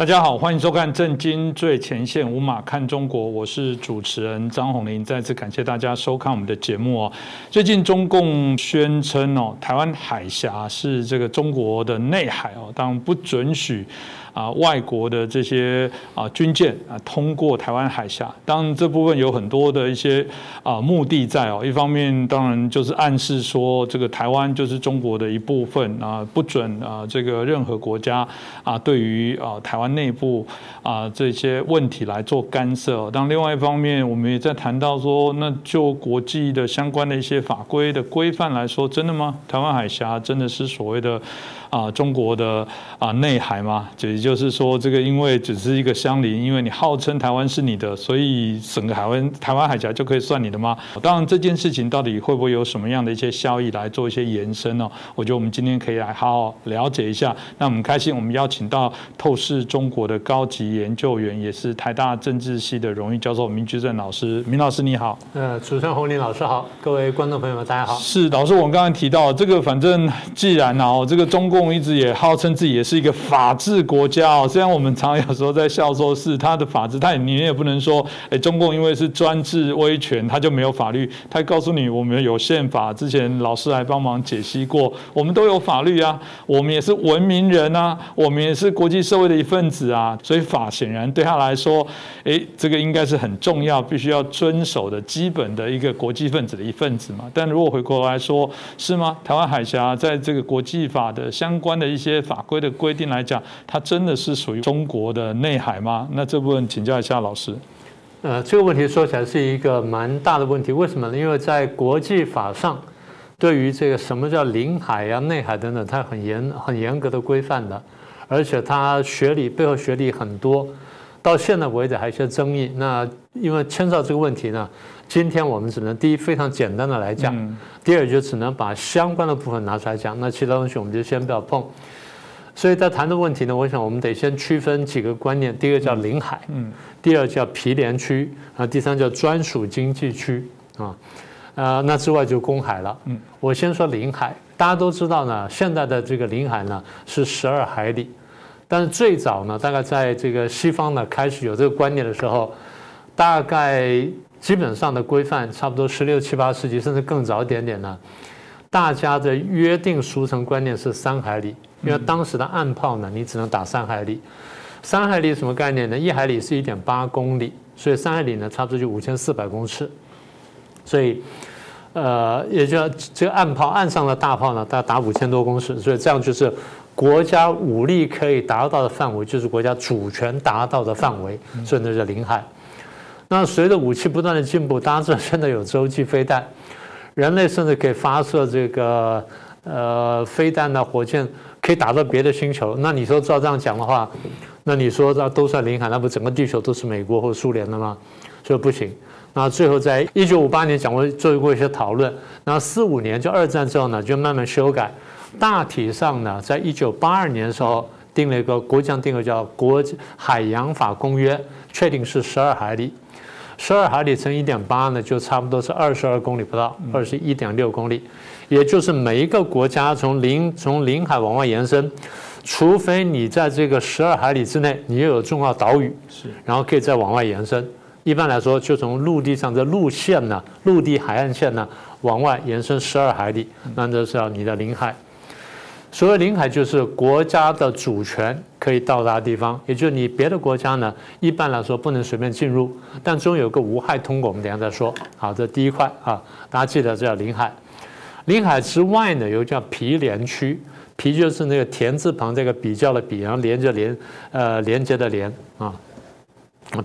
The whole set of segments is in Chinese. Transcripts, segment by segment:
大家好，欢迎收看《震惊最前线》，五马看中国，我是主持人张宏林。再次感谢大家收看我们的节目哦。最近中共宣称哦，台湾海峡是这个中国的内海哦，当然不准许。啊，外国的这些啊军舰啊通过台湾海峡，当然这部分有很多的一些啊目的在哦。一方面当然就是暗示说，这个台湾就是中国的一部分啊，不准啊这个任何国家啊对于啊台湾内部啊这些问题来做干涉。当另外一方面，我们也在谈到说，那就国际的相关的一些法规的规范来说，真的吗？台湾海峡真的是所谓的？啊，中国的啊内海嘛，就也就是说，这个因为只是一个相邻，因为你号称台湾是你的，所以整个台湾台湾海峡就可以算你的吗？当然，这件事情到底会不会有什么样的一些效益来做一些延伸呢？我觉得我们今天可以来好好了解一下。那我们开心，我们邀请到透视中国的高级研究员，也是台大政治系的荣誉教授明居正老师。明老师你好，呃，主持人洪林老师好，各位观众朋友们大家好。是老师，我们刚才提到这个，反正既然哦，这个中共。一直也号称自己也是一个法治国家哦，虽然我们常有时候在笑说，是他的法治，他你也不能说，哎，中共因为是专制威权，他就没有法律。他告诉你，我们有宪法，之前老师来帮忙解析过，我们都有法律啊，我们也是文明人啊，我们也是国际社会的一份子啊，所以法显然对他来说，哎，这个应该是很重要，必须要遵守的基本的一个国际分子的一份子嘛。但如果回过来说，是吗？台湾海峡在这个国际法的相相关的一些法规的规定来讲，它真的是属于中国的内海吗？那这部分请教一下老师。呃，这个问题说起来是一个蛮大的问题，为什么呢？因为在国际法上，对于这个什么叫领海呀、内海等等，它很严、很严格的规范的，而且它学理背后学理很多，到现在为止还有一些争议。那因为牵涉这个问题呢？今天我们只能第一非常简单的来讲，第二就只能把相关的部分拿出来讲，那其他东西我们就先不要碰。所以在谈的问题呢，我想我们得先区分几个观念，第一个叫领海，嗯，第二叫毗连区，啊，第三叫专属经济区，啊，呃，那之外就公海了，嗯，我先说领海，大家都知道呢，现在的这个领海呢是十二海里，但是最早呢，大概在这个西方呢开始有这个观念的时候，大概。基本上的规范差不多十六七八世纪，甚至更早一点点呢。大家的约定俗成观念是三海里，因为当时的岸炮呢，你只能打三海里。三海里什么概念呢？一海里是一点八公里，所以三海里呢，差不多就五千四百公尺。所以，呃，也就这个岸炮岸上的大炮呢，大概打五千多公尺，所以这样就是国家武力可以达到的范围，就是国家主权达到的范围，所以那叫领海。那随着武器不断的进步，大家知道现在有洲际飞弹，人类甚至可以发射这个呃飞弹的，火箭可以打到别的星球。那你说照这样讲的话，那你说这都算领海，那不整个地球都是美国或苏联的吗？所以不行。那最后在一九五八年讲过做过一些讨论，然后四五年就二战之后呢，就慢慢修改，大体上呢，在一九八二年的时候定了一个国际定个叫《国海洋法公约》，确定是十二海里。十二海里乘一点八呢，就差不多是二十二公里不到，二十一点六公里，也就是每一个国家从领从领海往外延伸，除非你在这个十二海里之内，你又有重要岛屿，是，然后可以再往外延伸。一般来说，就从陆地上的路线呢，陆地海岸线呢，往外延伸十二海里，那就是要你的领海。所谓领海就是国家的主权可以到达的地方，也就是你别的国家呢，一般来说不能随便进入，但中有个无害通过，我们等下再说。好，这第一块啊，大家记得这叫领海。领海之外呢，有叫毗连区，毗就是那个田字旁这个比较的比，然后连着连，呃，连接的连啊，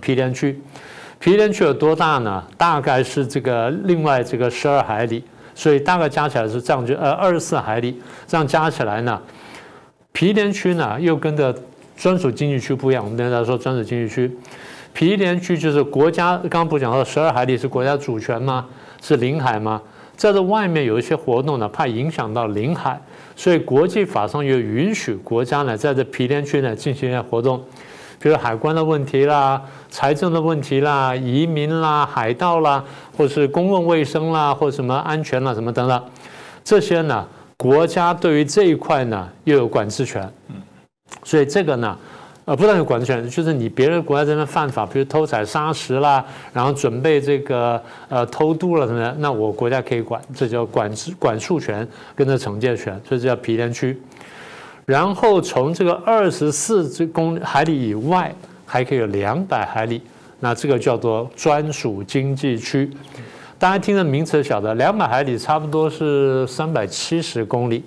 毗连区。毗连区有多大呢？大概是这个另外这个十二海里。所以大概加起来是这样，就呃二十四海里，这样加起来呢，毗连区呢又跟着专属经济区不一样。我们等下说专属经济区，毗连区就是国家刚刚不讲到十二海里是国家主权吗？是领海吗？在这外面有一些活动呢，怕影响到领海，所以国际法上又允许国家呢在这毗连区呢进行一些活动。比如海关的问题啦、财政的问题啦、移民啦、海盗啦，或是公共卫生啦，或什么安全啦、什么等等，这些呢，国家对于这一块呢又有管制权。所以这个呢，呃，不但有管制权，就是你别的国家在那犯法，比如偷采砂石啦，然后准备这个呃偷渡了什么的，那我国家可以管，这叫管制管束权跟着惩戒权，所以这叫毗连区。然后从这个二十四这公海里以外，还可以有两百海里，那这个叫做专属经济区。大家听的名词晓得，两百海里差不多是三百七十公里。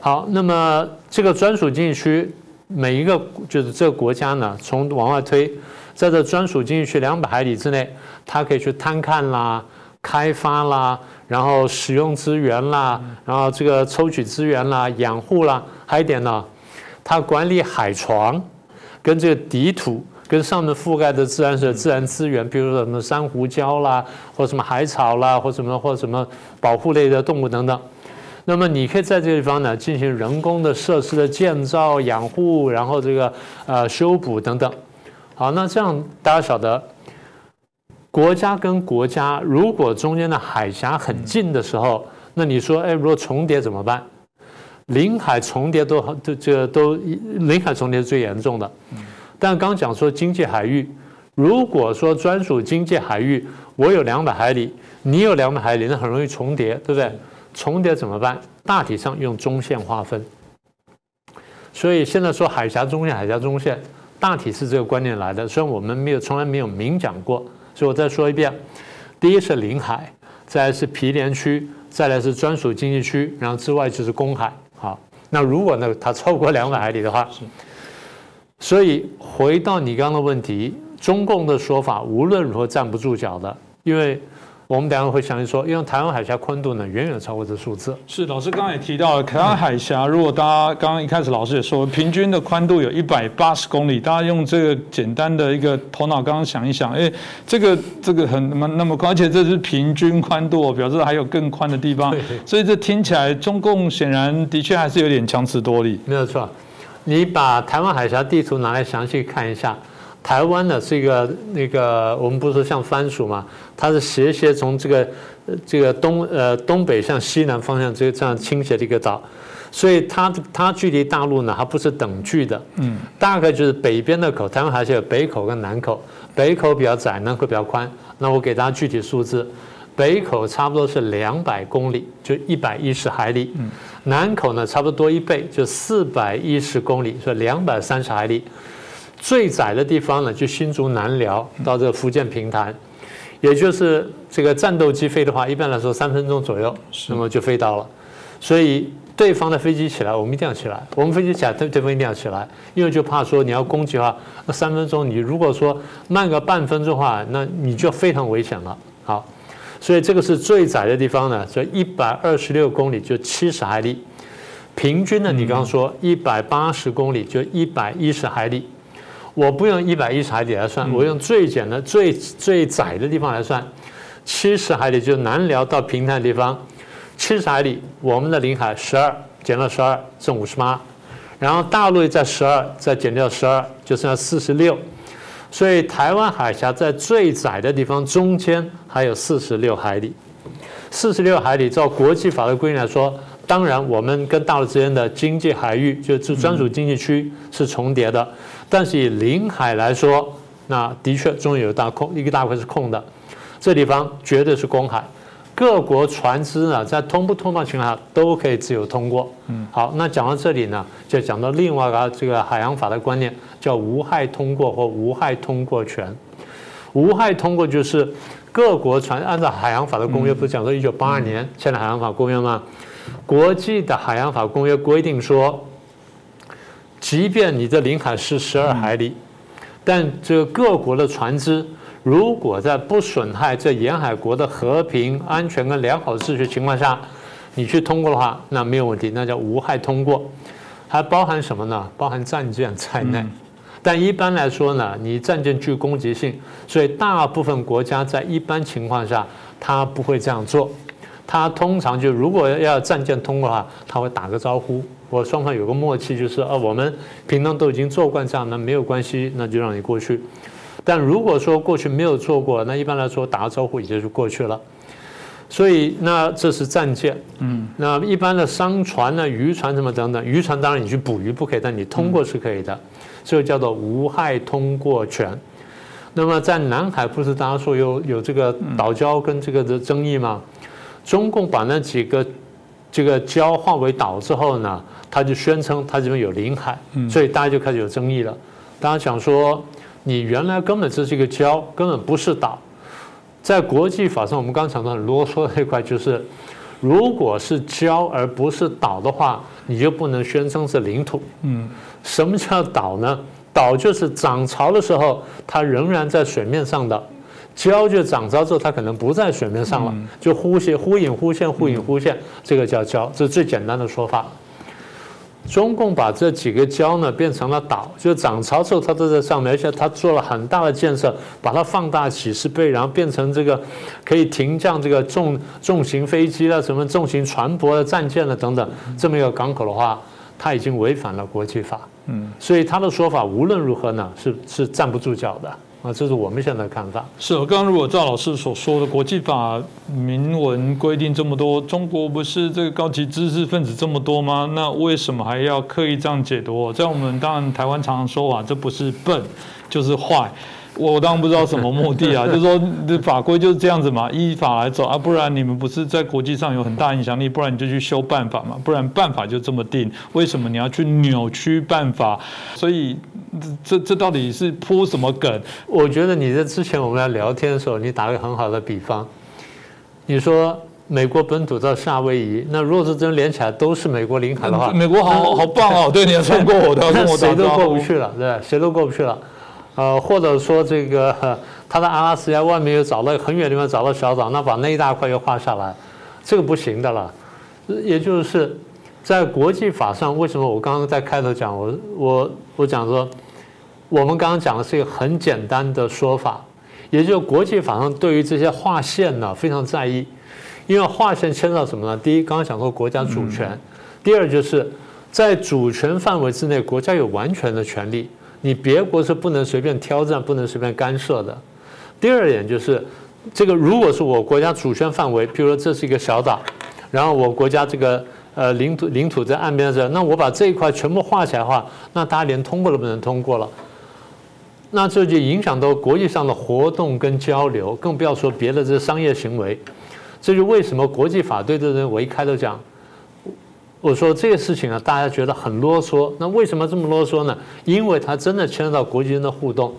好，那么这个专属经济区，每一个就是这个国家呢，从往外推，在这专属经济区两百海里之内，它可以去探看啦、开发啦。然后使用资源啦，然后这个抽取资源啦，养护啦，还有一点呢，它管理海床，跟这个底土，跟上面覆盖的自然水自然资源，比如说什么珊瑚礁啦，或什么海草啦，或什么或什么保护类的动物等等。那么你可以在这个地方呢进行人工的设施的建造、养护，然后这个呃修补等等。好，那这样大家晓得。国家跟国家如果中间的海峡很近的时候，那你说，哎，如果重叠怎么办？领海重叠都都这都领海重叠是最严重的。但刚讲说经济海域，如果说专属经济海域，我有两百海里，你有两百海里，那很容易重叠，对不对？重叠怎么办？大体上用中线划分。所以现在说海峡中线，海峡中线，大体是这个观念来的。虽然我们没有从来没有明讲过。所以我再说一遍，第一是领海，再来是毗连区，再来是专属经济区，然后之外就是公海。好，那如果呢它超过两百海里的话，所以回到你刚刚的问题，中共的说法无论如何站不住脚的，因为。我们等下会详细说，因为台湾海峡宽度呢远远超过这数字。是老师刚刚也提到了，台湾海峡如果大家刚刚一开始老师也说，平均的宽度有一百八十公里，大家用这个简单的一个头脑刚刚想一想，哎，这个这个很那么那么宽，而且这是平均宽度，表示还有更宽的地方，所以这听起来中共显然的确还是有点强词夺理。没有错，你把台湾海峡地图拿来详细看一下。台湾呢是一个那个，我们不是说像番薯嘛，它是斜斜从这个这个东呃东北向西南方向这个这样倾斜的一个岛，所以它它距离大陆呢还不是等距的，嗯，大概就是北边的口，台湾还是有北口跟南口，北口比较窄，南口比较宽。那我给大家具体数字，北口差不多是两百公里，就一百一十海里，嗯，南口呢差不多多一倍，就四百一十公里，是两百三十海里。最窄的地方呢，就新竹南寮到这个福建平潭，也就是这个战斗机飞的话，一般来说三分钟左右，那么就飞到了。所以对方的飞机起来，我们一定要起来；我们飞机起来，对对方一定要起来，因为就怕说你要攻击的话，那三分钟你如果说慢个半分钟的话，那你就非常危险了。好，所以这个是最窄的地方呢，所以一百二十六公里就七十海里，平均呢，你刚刚说一百八十公里就一百一十海里。我不用一百一十海里来算，我用最简单、最最窄的地方来算，七十海里就是南辽到平潭的地方，七十海里我们的领海十二减了十二剩五十八，然后大陆在十二再减掉十二就剩下四十六，所以台湾海峡在最窄的地方中间还有四十六海里，四十六海里照国际法的规定来说，当然我们跟大陆之间的经济海域就是专属经济区是重叠的。但是以领海来说，那的确中有大空一个大块是空的，这地方绝对是公海，各国船只呢在通不通的情况下都可以自由通过。嗯，好，那讲到这里呢，就讲到另外一个这个海洋法的观念，叫无害通过或无害通过权。无害通过就是各国船按照海洋法的公约，不是讲说一九八二年签的海洋法公约吗？国际的海洋法公约规定说。即便你的领海是十二海里，但这个各国的船只如果在不损害这沿海国的和平、安全跟良好秩序情况下，你去通过的话，那没有问题，那叫无害通过。还包含什么呢？包含战舰在内。但一般来说呢，你战舰具攻击性，所以大部分国家在一般情况下，它不会这样做。他通常就如果要战舰通过的话，他会打个招呼。我双方有个默契，就是啊，我们平常都已经做惯这样，那没有关系，那就让你过去。但如果说过去没有做过，那一般来说打个招呼也就过去了。所以那这是战舰，嗯，那一般的商船呢、渔船什么等等，渔船当然你去捕鱼不可以，但你通过是可以的，所以叫做无害通过权。那么在南海不是大家说有有这个岛礁跟这个的争议吗？中共把那几个这个礁划为岛之后呢，他就宣称他这边有领海，所以大家就开始有争议了。大家讲说，你原来根本这是一个礁，根本不是岛。在国际法上，我们刚讲到很啰嗦的一块就是，如果是礁而不是岛的话，你就不能宣称是领土。嗯，什么叫岛呢？岛就是涨潮的时候，它仍然在水面上的；礁就涨潮之后，它可能不在水面上了，就忽现、忽隐、忽现、忽隐、忽现，这个叫礁，这是最简单的说法。中共把这几个礁呢变成了岛，就涨潮之后它都在上面，而且它做了很大的建设，把它放大几十倍，然后变成这个可以停降这个重重型飞机了、什么重型船舶的战舰了等等，这么一个港口的话，它已经违反了国际法。嗯，所以他的说法无论如何呢，是是站不住脚的啊，这是我们现在看法。是，刚刚如果赵老师所说的国际法明文规定这么多，中国不是这个高级知识分子这么多吗？那为什么还要刻意这样解读？在我们当然台湾常常说啊，这不是笨就是坏。我当然不知道什么目的啊，就是说法规就是这样子嘛，依法来走啊，不然你们不是在国际上有很大影响力，不然你就去修办法嘛，不然办法就这么定，为什么你要去扭曲办法？所以这这到底是铺什么梗？我觉得你在之前我们来聊天的时候，你打个很好的比方，你说美国本土到夏威夷，那如果是真连起来都是美国领海的话，美国好好棒哦，对，你要穿过我的，跟我谁都过不去了，对，谁都过不去了。呃，或者说这个 他在阿拉斯加外面又找到很远地方找到小岛，那把那一大块又画下来，这个不行的了。也就是在国际法上，为什么我刚刚在开头讲，我我我讲说，我们刚刚讲的是一个很简单的说法，也就是国际法上对于这些划线呢非常在意，因为划线牵涉到什么呢？第一，刚刚讲过国家主权；第二，就是在主权范围之内，国家有完全的权利。你别国是不能随便挑战、不能随便干涉的。第二点就是，这个如果是我国家主权范围，譬如说这是一个小岛，然后我国家这个呃领土领土在岸边这，那我把这一块全部划起来的话，那大家连通过都不能通过了。那这就影响到国际上的活动跟交流，更不要说别的这商业行为。这就为什么国际法对这人我一开头讲。我说这个事情啊，大家觉得很啰嗦。那为什么这么啰嗦呢？因为它真的牵涉到国际间的互动。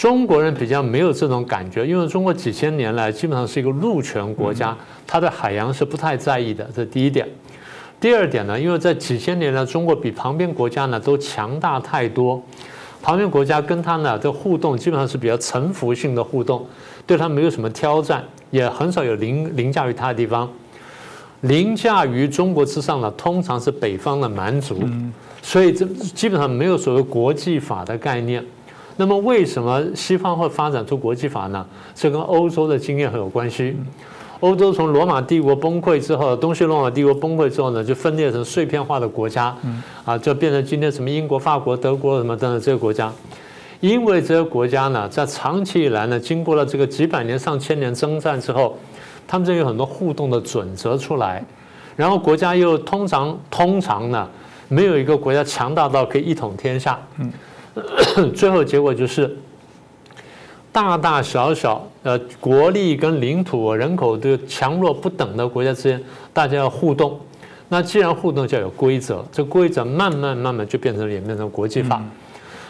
中国人比较没有这种感觉，因为中国几千年来基本上是一个陆权国家，它对海洋是不太在意的。这第一点。第二点呢，因为在几千年来，中国比旁边国家呢都强大太多。旁边国家跟它呢的互动基本上是比较臣服性的互动，对它没有什么挑战，也很少有凌凌驾于它的地方。凌驾于中国之上的通常是北方的蛮族，所以这基本上没有所谓国际法的概念。那么为什么西方会发展出国际法呢？这跟欧洲的经验很有关系。欧洲从罗马帝国崩溃之后，东西罗马帝国崩溃之后呢，就分裂成碎片化的国家，啊，就变成今天什么英国、法国、德国什么等等这些国家。因为这些国家呢，在长期以来呢，经过了这个几百年、上千年征战之后。他们这有很多互动的准则出来，然后国家又通常通常呢，没有一个国家强大到可以一统天下。嗯，最后结果就是大大小小呃国力跟领土、人口都强弱不等的国家之间，大家要互动。那既然互动，就要有规则。这规则慢慢慢慢就变成演变成国际法。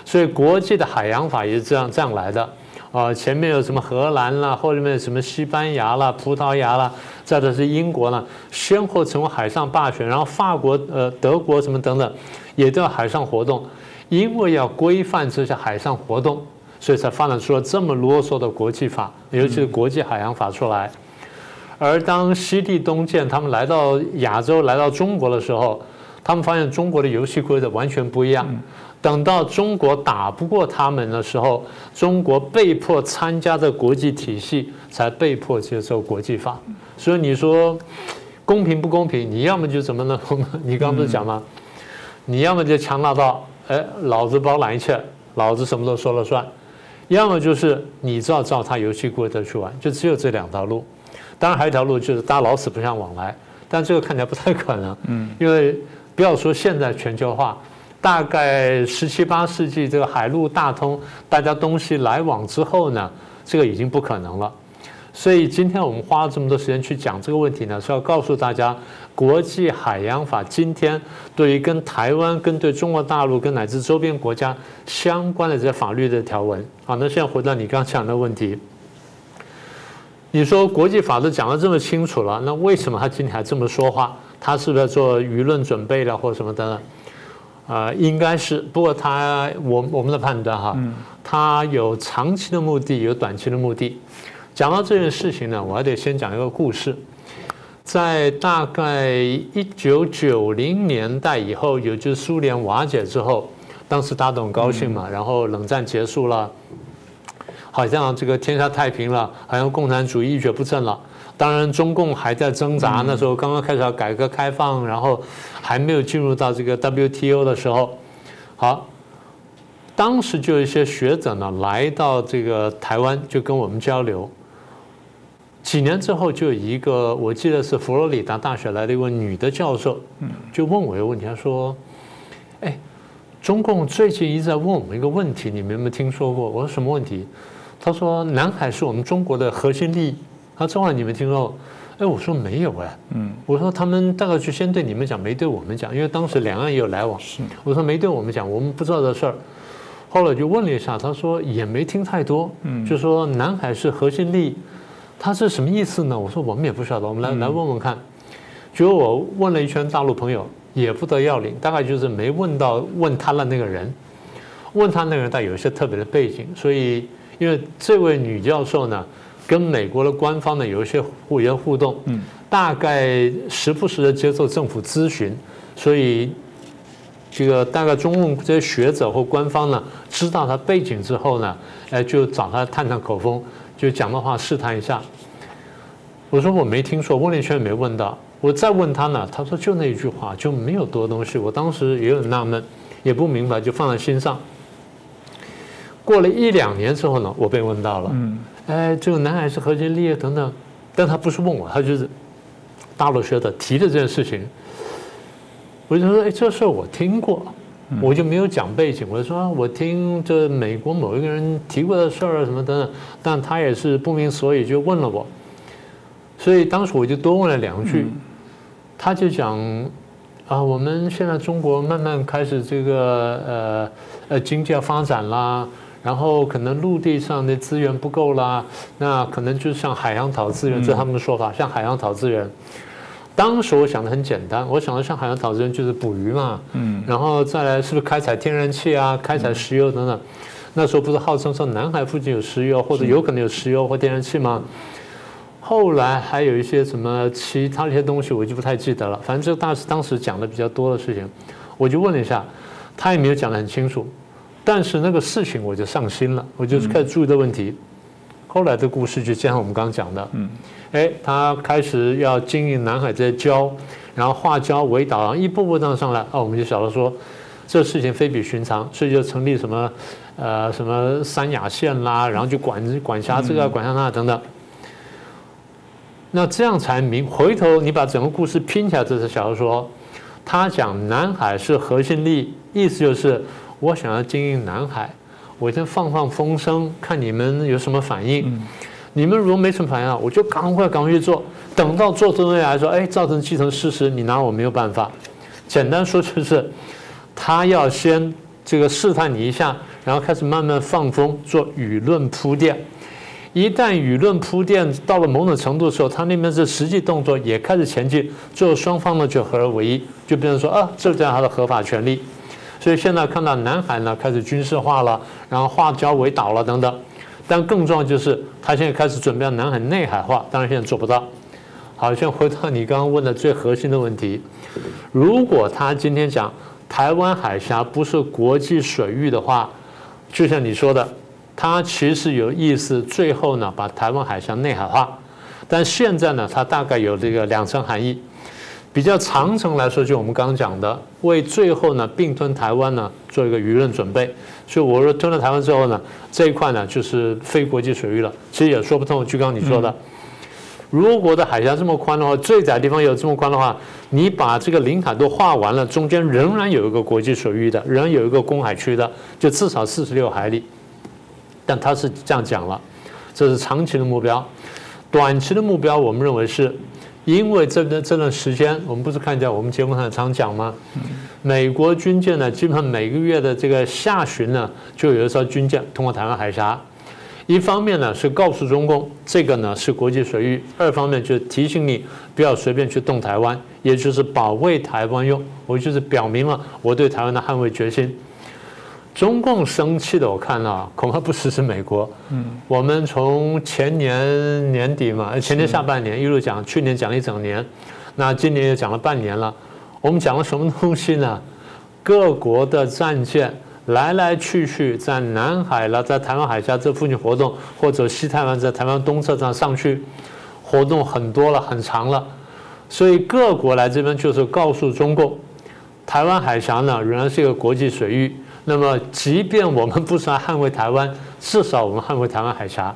所以国际的海洋法也是这样这样来的。啊，前面有什么荷兰啦，后面有什么西班牙啦、葡萄牙啦，再者是英国啦，先后成为海上霸权，然后法国、呃德国什么等等，也都要海上活动，因为要规范这些海上活动，所以才发展出了这么啰嗦的国际法，尤其是国际海洋法出来。而当西地东渐他们来到亚洲、来到中国的时候，他们发现中国的游戏规则完全不一样。等到中国打不过他们的时候，中国被迫参加的国际体系，才被迫接受国际法。所以你说公平不公平？你要么就怎么呢？你刚不是讲吗？你要么就强大到哎，老子包揽一切，老子什么都说了算；要么就是你知道照他游戏规则去玩，就只有这两条路。当然还有一条路就是大家老死不相往来，但这个看起来不太可能。嗯，因为不要说现在全球化，大概十七八世纪这个海陆大通，大家东西来往之后呢，这个已经不可能了。所以今天我们花了这么多时间去讲这个问题呢，是要告诉大家，国际海洋法今天对于跟台湾、跟对中国大陆、跟乃至周边国家相关的这些法律的条文。好，那现在回到你刚讲的问题，你说国际法都讲得这么清楚了，那为什么他今天还这么说话？他是不是做舆论准备了或什么的？啊，应该是。不过他我我们的判断哈，他有长期的目的，有短期的目的。讲到这件事情呢，我还得先讲一个故事。在大概一九九零年代以后，也就是苏联瓦解之后，当时大家都很高兴嘛，然后冷战结束了，好像这个天下太平了，好像共产主义一蹶不振了。当然，中共还在挣扎，那时候刚刚开始要改革开放，然后还没有进入到这个 WTO 的时候，好。当时就有一些学者呢来到这个台湾，就跟我们交流。几年之后，就有一个我记得是佛罗里达大学来的一位女的教授，就问我一个问题，她说：“哎，中共最近一直在问我们一个问题，你们有没有听说过？”我说：“什么问题？”她说：“南海是我们中国的核心利益。”她说：“这你们听说？”哎，我说：“没有哎。”嗯，我说：“他们大概就先对你们讲，没对我们讲，因为当时两岸也有来往。”是，我说：“没对我们讲，我们不知道这事儿。”后来就问了一下，他说：“也没听太多。”嗯，就说南海是核心利益。他是什么意思呢？我说我们也不晓得，我们来来问问看。结果我问了一圈大陆朋友，也不得要领，大概就是没问到问他的那个人。问他那个人，他有一些特别的背景，所以因为这位女教授呢，跟美国的官方呢有一些互言互动，嗯，大概时不时的接受政府咨询，所以这个大概中共这些学者或官方呢，知道他背景之后呢，哎，就找他探探口风。就讲的话试探一下，我说我没听说，问了一圈也没问到。我再问他呢，他说就那一句话，就没有多东西。我当时也很纳闷，也不明白，就放在心上。过了一两年之后呢，我被问到了，嗯，哎，这个南海是核心利益等等，但他不是问我，他就是大陆学者提的这件事情，我就说，哎，这事儿我听过。我就没有讲背景，我就说我听这美国某一个人提过的事儿什么等等，但他也是不明所以就问了我，所以当时我就多问了两句，他就讲啊，我们现在中国慢慢开始这个呃呃经济要发展啦，然后可能陆地上的资源不够啦，那可能就像海洋讨资源，这是他们的说法，像海洋讨资源。当时我想的很简单，我想的像海洋岛资源就是捕鱼嘛，嗯，然后再来是不是开采天然气啊，开采石油等等。那时候不是号称说南海附近有石油，或者有可能有石油或天然气吗？后来还有一些什么其他一些东西，我就不太记得了。反正这个大师当时讲的比较多的事情，我就问了一下，他也没有讲得很清楚。但是那个事情我就上心了，我就开始注意的问题。后来的故事就像我们刚刚讲的，嗯。哎，他开始要经营南海这些礁，然后化礁为岛，然后一步步这样上来。哦，我们就晓得说，这事情非比寻常，所以就成立什么，呃，什么三亚县啦，然后就管管辖这个，管辖那等等。那这样才明。回头你把整个故事拼起来，这是小说。他讲南海是核心利益，意思就是我想要经营南海，我先放放风声，看你们有什么反应。你们如果没什么反应啊，我就赶快赶快去做。等到做出来说，哎，造成既成事实，你拿我没有办法。简单说就是，他要先这个试探你一下，然后开始慢慢放风，做舆论铺垫。一旦舆论铺垫到了某种程度的时候，他那边是实际动作也开始前进，最后双方呢就合而为一，就变成说啊，这叫他的合法权利。所以现在看到南海呢开始军事化了，然后化礁为岛了等等。但更重要就是，他现在开始准备南海内海化，当然现在做不到。好，先回到你刚刚问的最核心的问题：如果他今天讲台湾海峡不是国际水域的话，就像你说的，他其实有意思，最后呢把台湾海峡内海化。但现在呢，它大概有这个两层含义。比较长程来说，就我们刚刚讲的，为最后呢并吞台湾呢做一个舆论准备。所以我说吞了台湾之后呢，这一块呢就是非国际水域了。其实也说不通，就刚刚你说的，如果的海峡这么宽的话，最窄地方有这么宽的话，你把这个领海都画完了，中间仍然有一个国际水域的，仍然有一个公海区的，就至少四十六海里。但他是这样讲了，这是长期的目标，短期的目标，我们认为是，因为这段这段时间，我们不是看见我们节目上常讲吗？美国军舰呢，基本上每个月的这个下旬呢，就有一艘军舰通过台湾海峡。一方面呢是告诉中共，这个呢是国际水域；二方面就是提醒你不要随便去动台湾，也就是保卫台湾用。我就是表明了我对台湾的捍卫决心。中共生气的，我看啊，恐怕不只是美国。嗯，我们从前年年底嘛，前年下半年一路讲，去年讲了一整年，那今年也讲了半年了。我们讲了什么东西呢？各国的战舰。来来去去在南海了，在台湾海峡这附近活动，或者西台湾在台湾东侧上上去活动很多了，很长了。所以各国来这边就是告诉中共，台湾海峡呢仍然是一个国际水域。那么，即便我们不是来捍卫台湾，至少我们捍卫台湾海峡。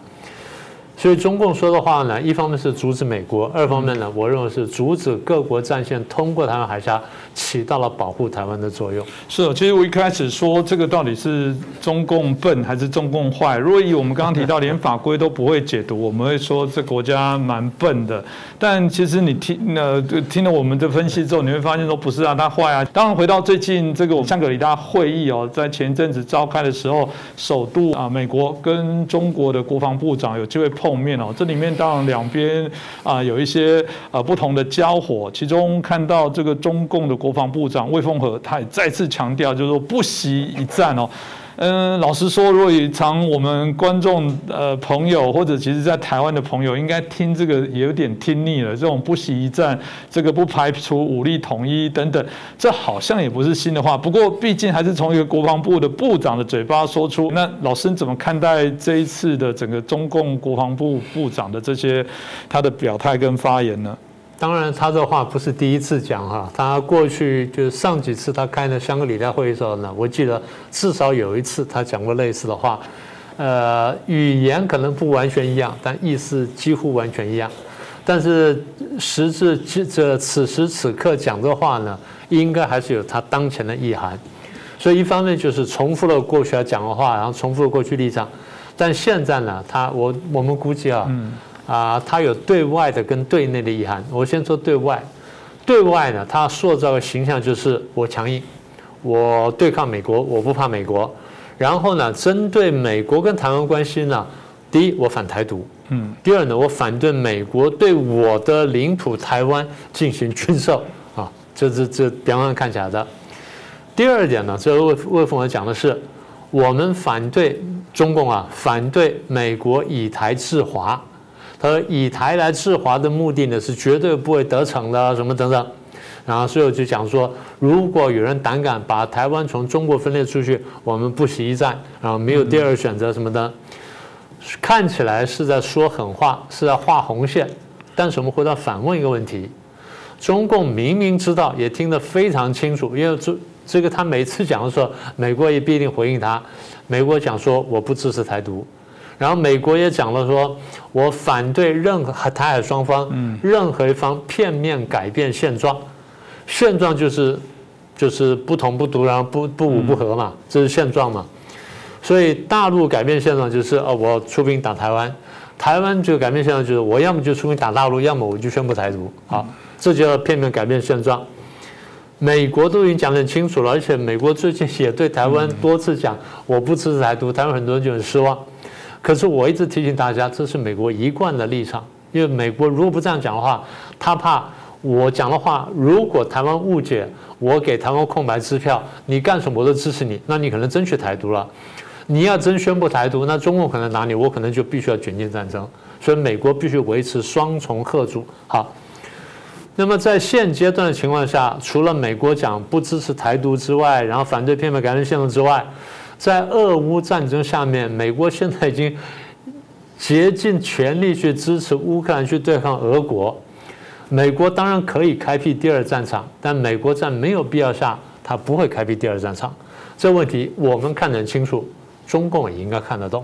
所以中共说的话呢，一方面是阻止美国，二方面呢，我认为是阻止各国战线通过台湾海峡。起到了保护台湾的作用。是，其实我一开始说这个到底是中共笨还是中共坏？如果以我们刚刚提到连法规都不会解读，我们会说这国家蛮笨的。但其实你听呃听了我们的分析之后，你会发现说不是啊，他坏啊。当然回到最近这个香格里拉会议哦，在前阵子召开的时候，首度啊美国跟中国的国防部长有机会碰面哦。这里面当然两边啊有一些啊不同的交火，其中看到这个中共的。国防部长魏凤和他也再次强调，就是说不惜一战哦。嗯，老实说，如果常我们观众呃朋友或者其实在台湾的朋友，应该听这个也有点听腻了。这种不惜一战，这个不排除武力统一等等，这好像也不是新的话。不过毕竟还是从一个国防部的部长的嘴巴说出。那老师怎么看待这一次的整个中共国防部部长的这些他的表态跟发言呢？当然，他这话不是第一次讲哈。他过去就是上几次他开的香格里拉会议时候呢，我记得至少有一次他讲过类似的话。呃，语言可能不完全一样，但意思几乎完全一样。但是时至这此时此刻讲这话呢，应该还是有他当前的意涵。所以一方面就是重复了过去要讲的话，然后重复了过去立场。但现在呢，他我我们估计啊。啊，它有对外的跟对内的意涵。我先说对外，对外呢，它塑造的形象就是我强硬，我对抗美国，我不怕美国。然后呢，针对美国跟台湾关系呢，第一，我反台独，嗯，第二呢，我反对美国对我的领土台湾进行军售，啊，这这这表面上看起来的。第二点呢，这魏魏凤和讲的是，我们反对中共啊，反对美国以台制华。和以台来制华的目的呢，是绝对不会得逞的，什么等等。然后，所以我就讲说，如果有人胆敢把台湾从中国分裂出去，我们不惜一战，然后没有第二选择什么的。看起来是在说狠话，是在画红线。但是我们回到反问一个问题：中共明明知道，也听得非常清楚，因为这这个他每次讲的时候，美国也必定回应他。美国讲说，我不支持台独。然后美国也讲了，说我反对任何台海双方任何一方片面改变现状，现状就是就是不同不独，然后不不武不和嘛，这是现状嘛。所以大陆改变现状就是哦，我出兵打台湾，台湾就改变现状就是我要么就出兵打大陆，要么我就宣布台独。好，这就叫片面改变现状。美国都已经讲得很清楚了，而且美国最近也对台湾多次讲我不支持台独，台湾很多人就很失望。可是我一直提醒大家，这是美国一贯的立场。因为美国如果不这样讲的话，他怕我讲的话，如果台湾误解，我给台湾空白支票，你干什么我都支持你，那你可能真去台独了。你要真宣布台独，那中共可能拿你，我可能就必须要卷进战争。所以美国必须维持双重贺主。好，那么在现阶段的情况下，除了美国讲不支持台独之外，然后反对片面改变宪法之外。在俄乌战争下面，美国现在已经竭尽全力去支持乌克兰去对抗俄国。美国当然可以开辟第二战场，但美国在没有必要下，他不会开辟第二战场。这问题我们看得很清楚，中共也应该看得懂。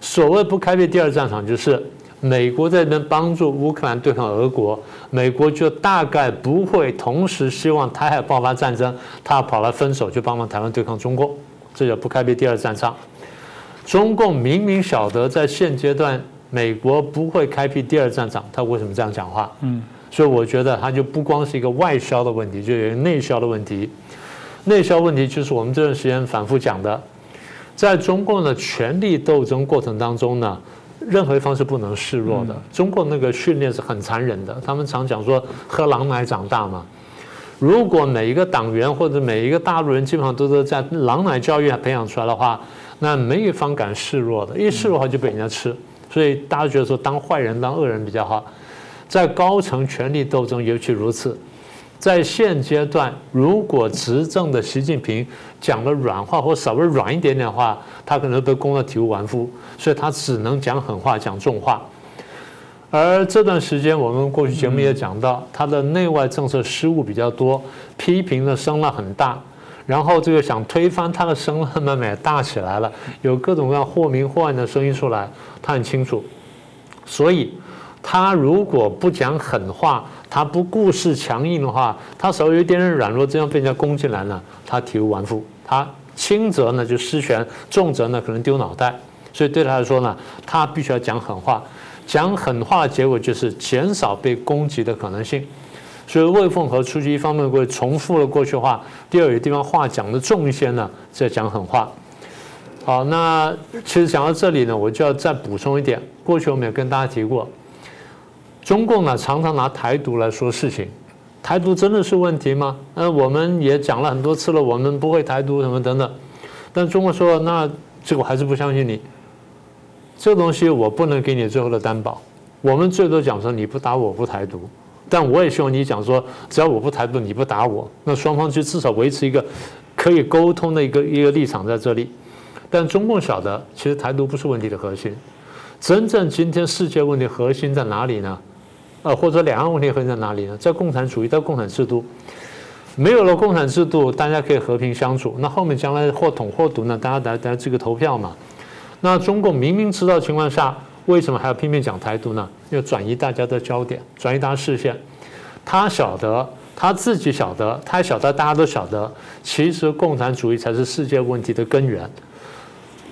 所谓不开辟第二战场，就是美国在那边帮助乌克兰对抗俄国，美国就大概不会同时希望台海爆发战争，他跑来分手去帮忙台湾对抗中共，这叫不开辟第二战场。中共明明晓得在现阶段美国不会开辟第二战场，他为什么这样讲话？嗯，所以我觉得他就不光是一个外销的问题，就有一个内销的问题。内销问题就是我们这段时间反复讲的。在中共的权力斗争过程当中呢，任何一方是不能示弱的。中共那个训练是很残忍的，他们常讲说喝狼奶长大嘛。如果每一个党员或者每一个大陆人基本上都是在狼奶教育培养出来的话，那没一方敢示弱的，一示弱的话就被人家吃。所以大家觉得说当坏人当恶人比较好，在高层权力斗争尤其如此。在现阶段，如果执政的习近平讲了软话或稍微软一点点的话，他可能被攻得体无完肤，所以他只能讲狠话、讲重话。而这段时间，我们过去节目也讲到，他的内外政策失误比较多，批评的声浪很大，然后这个想推翻他的声浪慢慢也大起来了，有各种各样或明或暗的声音出来，他很清楚。所以，他如果不讲狠话，他不顾势强硬的话，他稍微有点点软弱，这样被人家攻进来呢，他体无完肤。他轻则呢就失权，重则呢可能丢脑袋。所以对他来说呢，他必须要讲狠话。讲狠话的结果就是减少被攻击的可能性。所以魏凤和出去一方面会重复了过去话，第二有地方话讲的重一些呢，再讲狠话。好，那其实讲到这里呢，我就要再补充一点，过去我们也跟大家提过。中共呢常常拿台独来说事情，台独真的是问题吗？呃，我们也讲了很多次了，我们不会台独什么等等。但中国说，那这个我还是不相信你，这东西我不能给你最后的担保。我们最多讲说你不打我不台独，但我也希望你讲说，只要我不台独，你不打我，那双方就至少维持一个可以沟通的一个一个立场在这里。但中共晓得，其实台独不是问题的核心，真正今天世界问题核心在哪里呢？呃，或者两岸问题核心在哪里呢？在共产主义，在共产制度，没有了共产制度，大家可以和平相处。那后面将来或统或独呢？大家大家这个投票嘛。那中共明明知道情况下，为什么还要拼命讲台独呢？要转移大家的焦点，转移大家视线。他晓得，他自己晓得，他晓得，大家都晓得，其实共产主义才是世界问题的根源。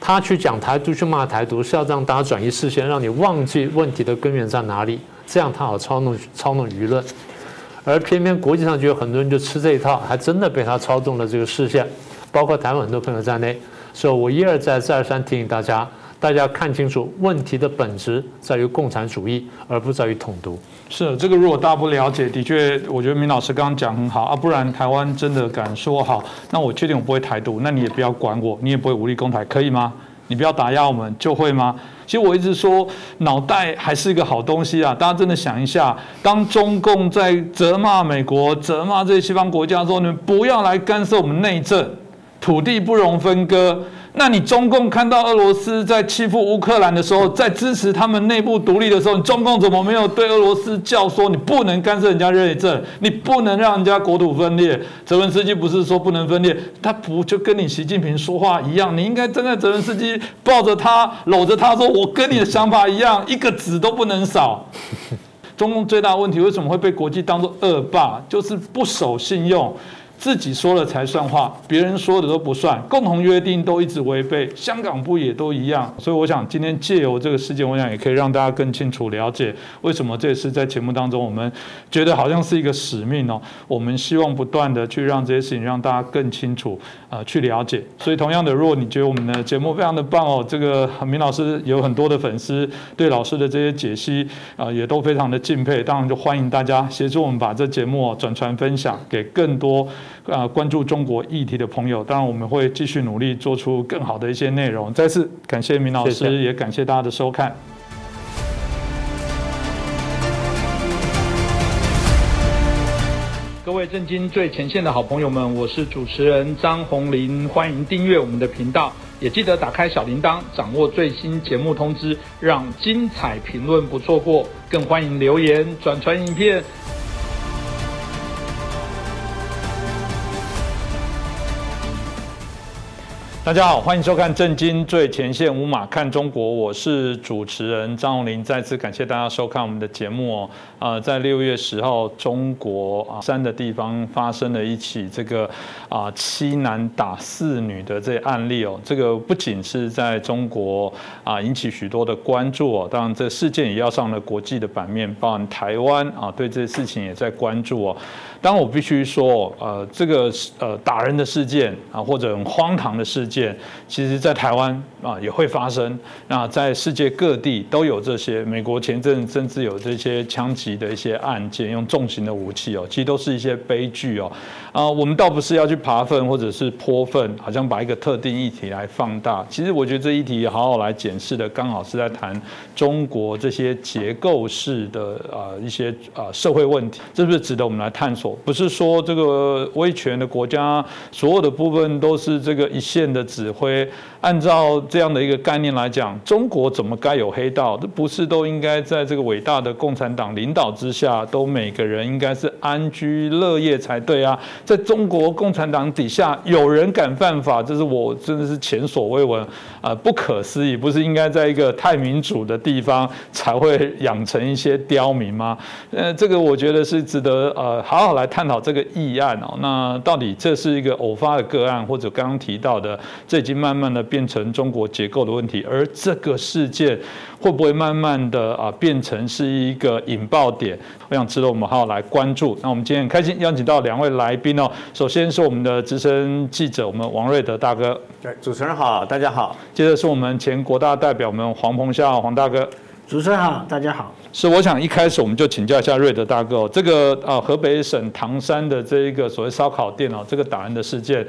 他去讲台独，去骂台独，是要让大家转移视线，让你忘记问题的根源在哪里。这样他好操弄操弄舆论，而偏偏国际上就有很多人就吃这一套，还真的被他操纵了这个视线，包括台湾很多朋友在内。所以我一而再再而三提醒大家，大家看清楚问题的本质在于共产主义，而不在于统独。是这个，如果大家不了解，的确，我觉得明老师刚刚讲很好啊，不然台湾真的敢说好，那我确定我不会台独，那你也不要管我，你也不会武力攻台，可以吗？你不要打压我们，就会吗？其实我一直说，脑袋还是一个好东西啊！大家真的想一下，当中共在责骂美国、责骂这些西方国家说，你们不要来干涉我们内政，土地不容分割。那你中共看到俄罗斯在欺负乌克兰的时候，在支持他们内部独立的时候，中共怎么没有对俄罗斯叫说你不能干涉人家内政，你不能让人家国土分裂？泽文斯基不是说不能分裂，他不就跟你习近平说话一样？你应该站在泽文斯基抱着他搂着他说，我跟你的想法一样，一个子都不能少。中共最大问题为什么会被国际当作恶霸？就是不守信用。自己说了才算话，别人说的都不算。共同约定都一直违背，香港不也都一样？所以我想今天借由这个事件，我想也可以让大家更清楚了解，为什么这次在节目当中，我们觉得好像是一个使命哦。我们希望不断的去让这些事情让大家更清楚，呃，去了解。所以同样的，如果你觉得我们的节目非常的棒哦，这个明老师有很多的粉丝，对老师的这些解析啊，也都非常的敬佩。当然就欢迎大家协助我们把这节目转传分享给更多。啊，关注中国议题的朋友，当然我们会继续努力做出更好的一些内容。再次感谢明老师，也感谢大家的收看。各位震惊最前线的好朋友们，我是主持人张宏林，欢迎订阅我们的频道，也记得打开小铃铛，掌握最新节目通知，让精彩评论不错过。更欢迎留言转传影片。大家好，欢迎收看《震惊最前线》，无马看中国，我是主持人张宏林。再次感谢大家收看我们的节目哦。呃，在六月十号，中国啊山的地方发生了一起这个啊七男打四女的这案例哦。这个不仅是在中国啊引起许多的关注哦，当然这事件也要上了国际的版面，包含台湾啊对这事情也在关注哦。当然我必须说，呃，这个呃打人的事件啊，或者很荒唐的事件，其实在台湾啊也会发生。那在世界各地都有这些，美国前阵甚至有这些枪击的一些案件，用重型的武器哦，其实都是一些悲剧哦。啊，我们倒不是要去爬粪或者是泼粪，好像把一个特定议题来放大。其实我觉得这议题好好来检视的，刚好是在谈中国这些结构式的啊一些啊社会问题，是不是值得我们来探索？不是说这个威权的国家所有的部分都是这个一线的指挥。按照这样的一个概念来讲，中国怎么该有黑道？这不是都应该在这个伟大的共产党领导之下，都每个人应该是安居乐业才对啊？在中国共产党底下，有人敢犯法，这是我真的是前所未闻啊，不可思议！不是应该在一个太民主的地方才会养成一些刁民吗？呃，这个我觉得是值得呃好好来探讨这个议案哦。那到底这是一个偶发的个案，或者刚刚提到的，这已经慢慢的。变成中国结构的问题，而这个事件会不会慢慢的啊变成是一个引爆点？我想值得我们好好来关注。那我们今天很开心邀请到两位来宾哦，首先是我们的资深记者，我们王瑞德大哥。对，主持人好，大家好。接着是我们前国大代表，我们黄鹏孝黄大哥。主持人好，大家好。是，我想一开始我们就请教一下瑞德大哥哦，这个啊河北省唐山的这一个所谓烧烤店哦，这个打人的事件。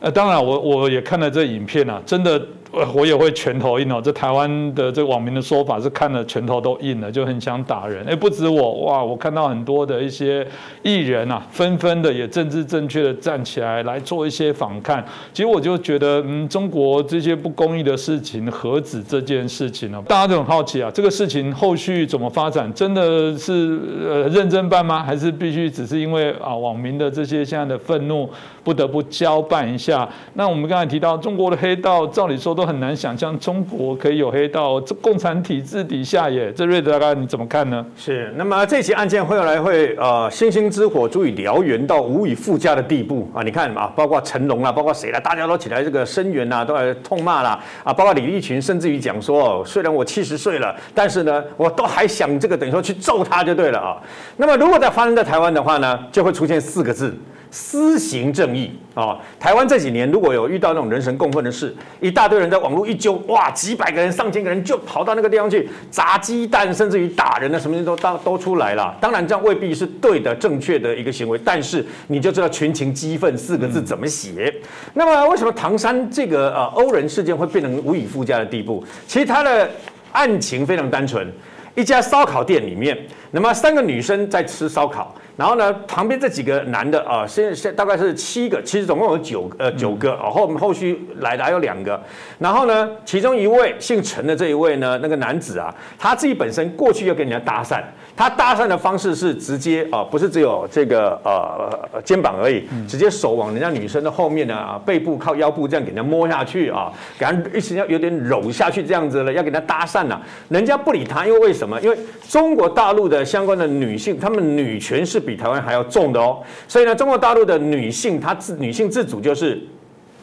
呃，当然，我我也看了这影片啊，真的。我也会拳头硬哦，这台湾的这个网民的说法是看了拳头都硬了，就很想打人。哎，不止我哇，我看到很多的一些艺人啊，纷纷的也政治正确的站起来来做一些反抗。其实我就觉得，嗯，中国这些不公义的事情何止这件事情呢？大家都很好奇啊，这个事情后续怎么发展？真的是呃认真办吗？还是必须只是因为啊网民的这些现在的愤怒不得不交办一下？那我们刚才提到中国的黑道，照理说都。很难想象中国可以有黑道，这共产体制底下耶，这瑞德大哥你怎么看呢？是，那么这起案件后来会呃星星之火足以燎原到无以复加的地步啊！你看啊，包括成龙啊，包括谁了，大家都起来这个声援啊，都来痛骂了啊！包括李立群甚至于讲说，虽然我七十岁了，但是呢，我都还想这个等于说去揍他就对了啊！那么如果在发生在台湾的话呢，就会出现四个字。私行正义啊！台湾这几年如果有遇到那种人神共愤的事，一大堆人在网络一揪，哇，几百个人、上千个人就跑到那个地方去砸鸡蛋，甚至于打人的什么东西都都都出来了。当然，这样未必是对的、正确的一个行为，但是你就知道群情激愤四个字怎么写。那么，为什么唐山这个呃欧人事件会变成无以复加的地步？其实它的案情非常单纯，一家烧烤店里面，那么三个女生在吃烧烤。然后呢，旁边这几个男的啊，现现大概是七个，其实总共有九呃九个哦，后后续来的还有两个。然后呢，其中一位姓陈的这一位呢，那个男子啊，他自己本身过去要跟人家搭讪，他搭讪的方式是直接啊，不是只有这个呃肩膀而已，直接手往人家女生的后面呢，背部靠腰部这样给人家摸下去啊，给人一直要有点揉下去这样子了，要给他搭讪了，人家不理他，因为为什么？因为中国大陆的相关的女性，她们女权是。比台湾还要重的哦，所以呢，中国大陆的女性她自女性自主就是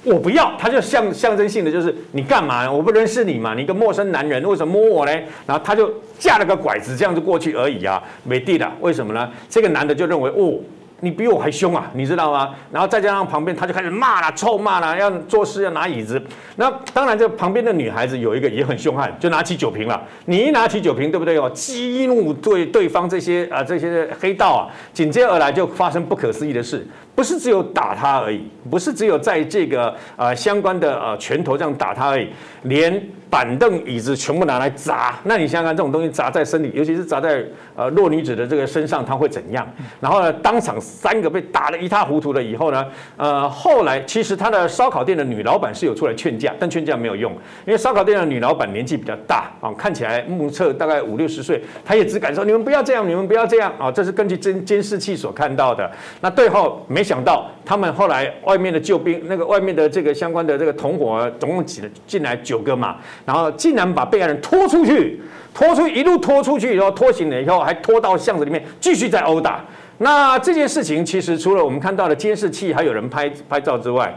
我不要，他就象象征性的就是你干嘛？我不认识你嘛，你一个陌生男人为什么摸我呢？然后他就架了个拐子这样子过去而已啊，没地的，为什么呢？这个男的就认为哦。你比我还凶啊，你知道吗？然后再加上旁边，他就开始骂了，臭骂了，要做事要拿椅子。那当然，这旁边的女孩子有一个也很凶悍，就拿起酒瓶了。你一拿起酒瓶，对不对哦？激怒对对方这些啊这些黑道啊，紧接而来就发生不可思议的事。不是只有打他而已，不是只有在这个呃相关的呃拳头这样打他而已，连板凳椅子全部拿来砸。那你想想看，这种东西砸在身体，尤其是砸在呃弱女子的这个身上，他会怎样？然后呢，当场三个被打得一塌糊涂了以后呢，呃，后来其实他的烧烤店的女老板是有出来劝架，但劝架没有用，因为烧烤店的女老板年纪比较大啊，看起来目测大概五六十岁，她也只敢说你们不要这样，你们不要这样啊，这是根据监监视器所看到的。那最后没没想到，他们后来外面的救兵，那个外面的这个相关的这个同伙，总共挤了进来九个嘛，然后竟然把被害人拖出去，拖出一路拖出去，以后拖醒了以后，还拖到巷子里面继续在殴打。那这件事情其实除了我们看到的监视器，还有人拍拍照之外，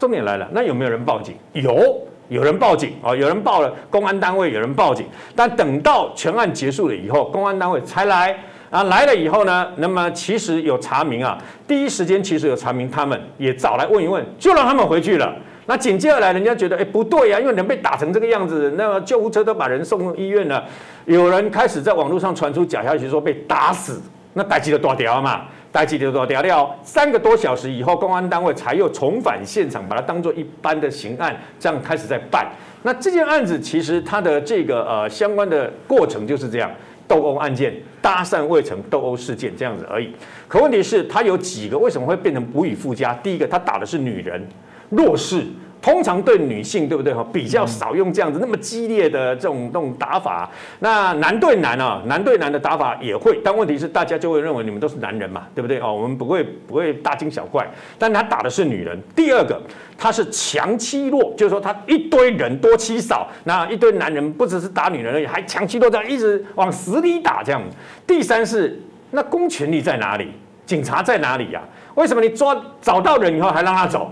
重点来了，那有没有人报警？有，有人报警啊，有人报了，公安单位有人报警，但等到全案结束了以后，公安单位才来。啊，来了以后呢，那么其实有查明啊，第一时间其实有查明，他们也找来问一问，就让他们回去了。那紧接而来，人家觉得哎不对呀，因为人被打成这个样子，那么救护车都把人送医院了，有人开始在网络上传出假消息说被打死，那逮起了多条嘛，逮起了多条掉，三个多小时以后，公安单位才又重返现场，把它当做一般的刑案，这样开始在办。那这件案子其实它的这个呃相关的过程就是这样。斗殴案件、搭讪未成斗殴事件这样子而已。可问题是，他有几个为什么会变成无以附加？第一个，他打的是女人，弱势。通常对女性，对不对哈？比较少用这样子那么激烈的这种这种打法。那男对男啊，男对男的打法也会，但问题是大家就会认为你们都是男人嘛，对不对哦？我们不会不会大惊小怪。但他打的是女人。第二个，他是强欺弱，就是说他一堆人多欺少，那一堆男人不只是打女人而已，还强欺弱，这样一直往死里打这样。第三是那公权力在哪里？警察在哪里呀？为什么你抓找到人以后还让他走？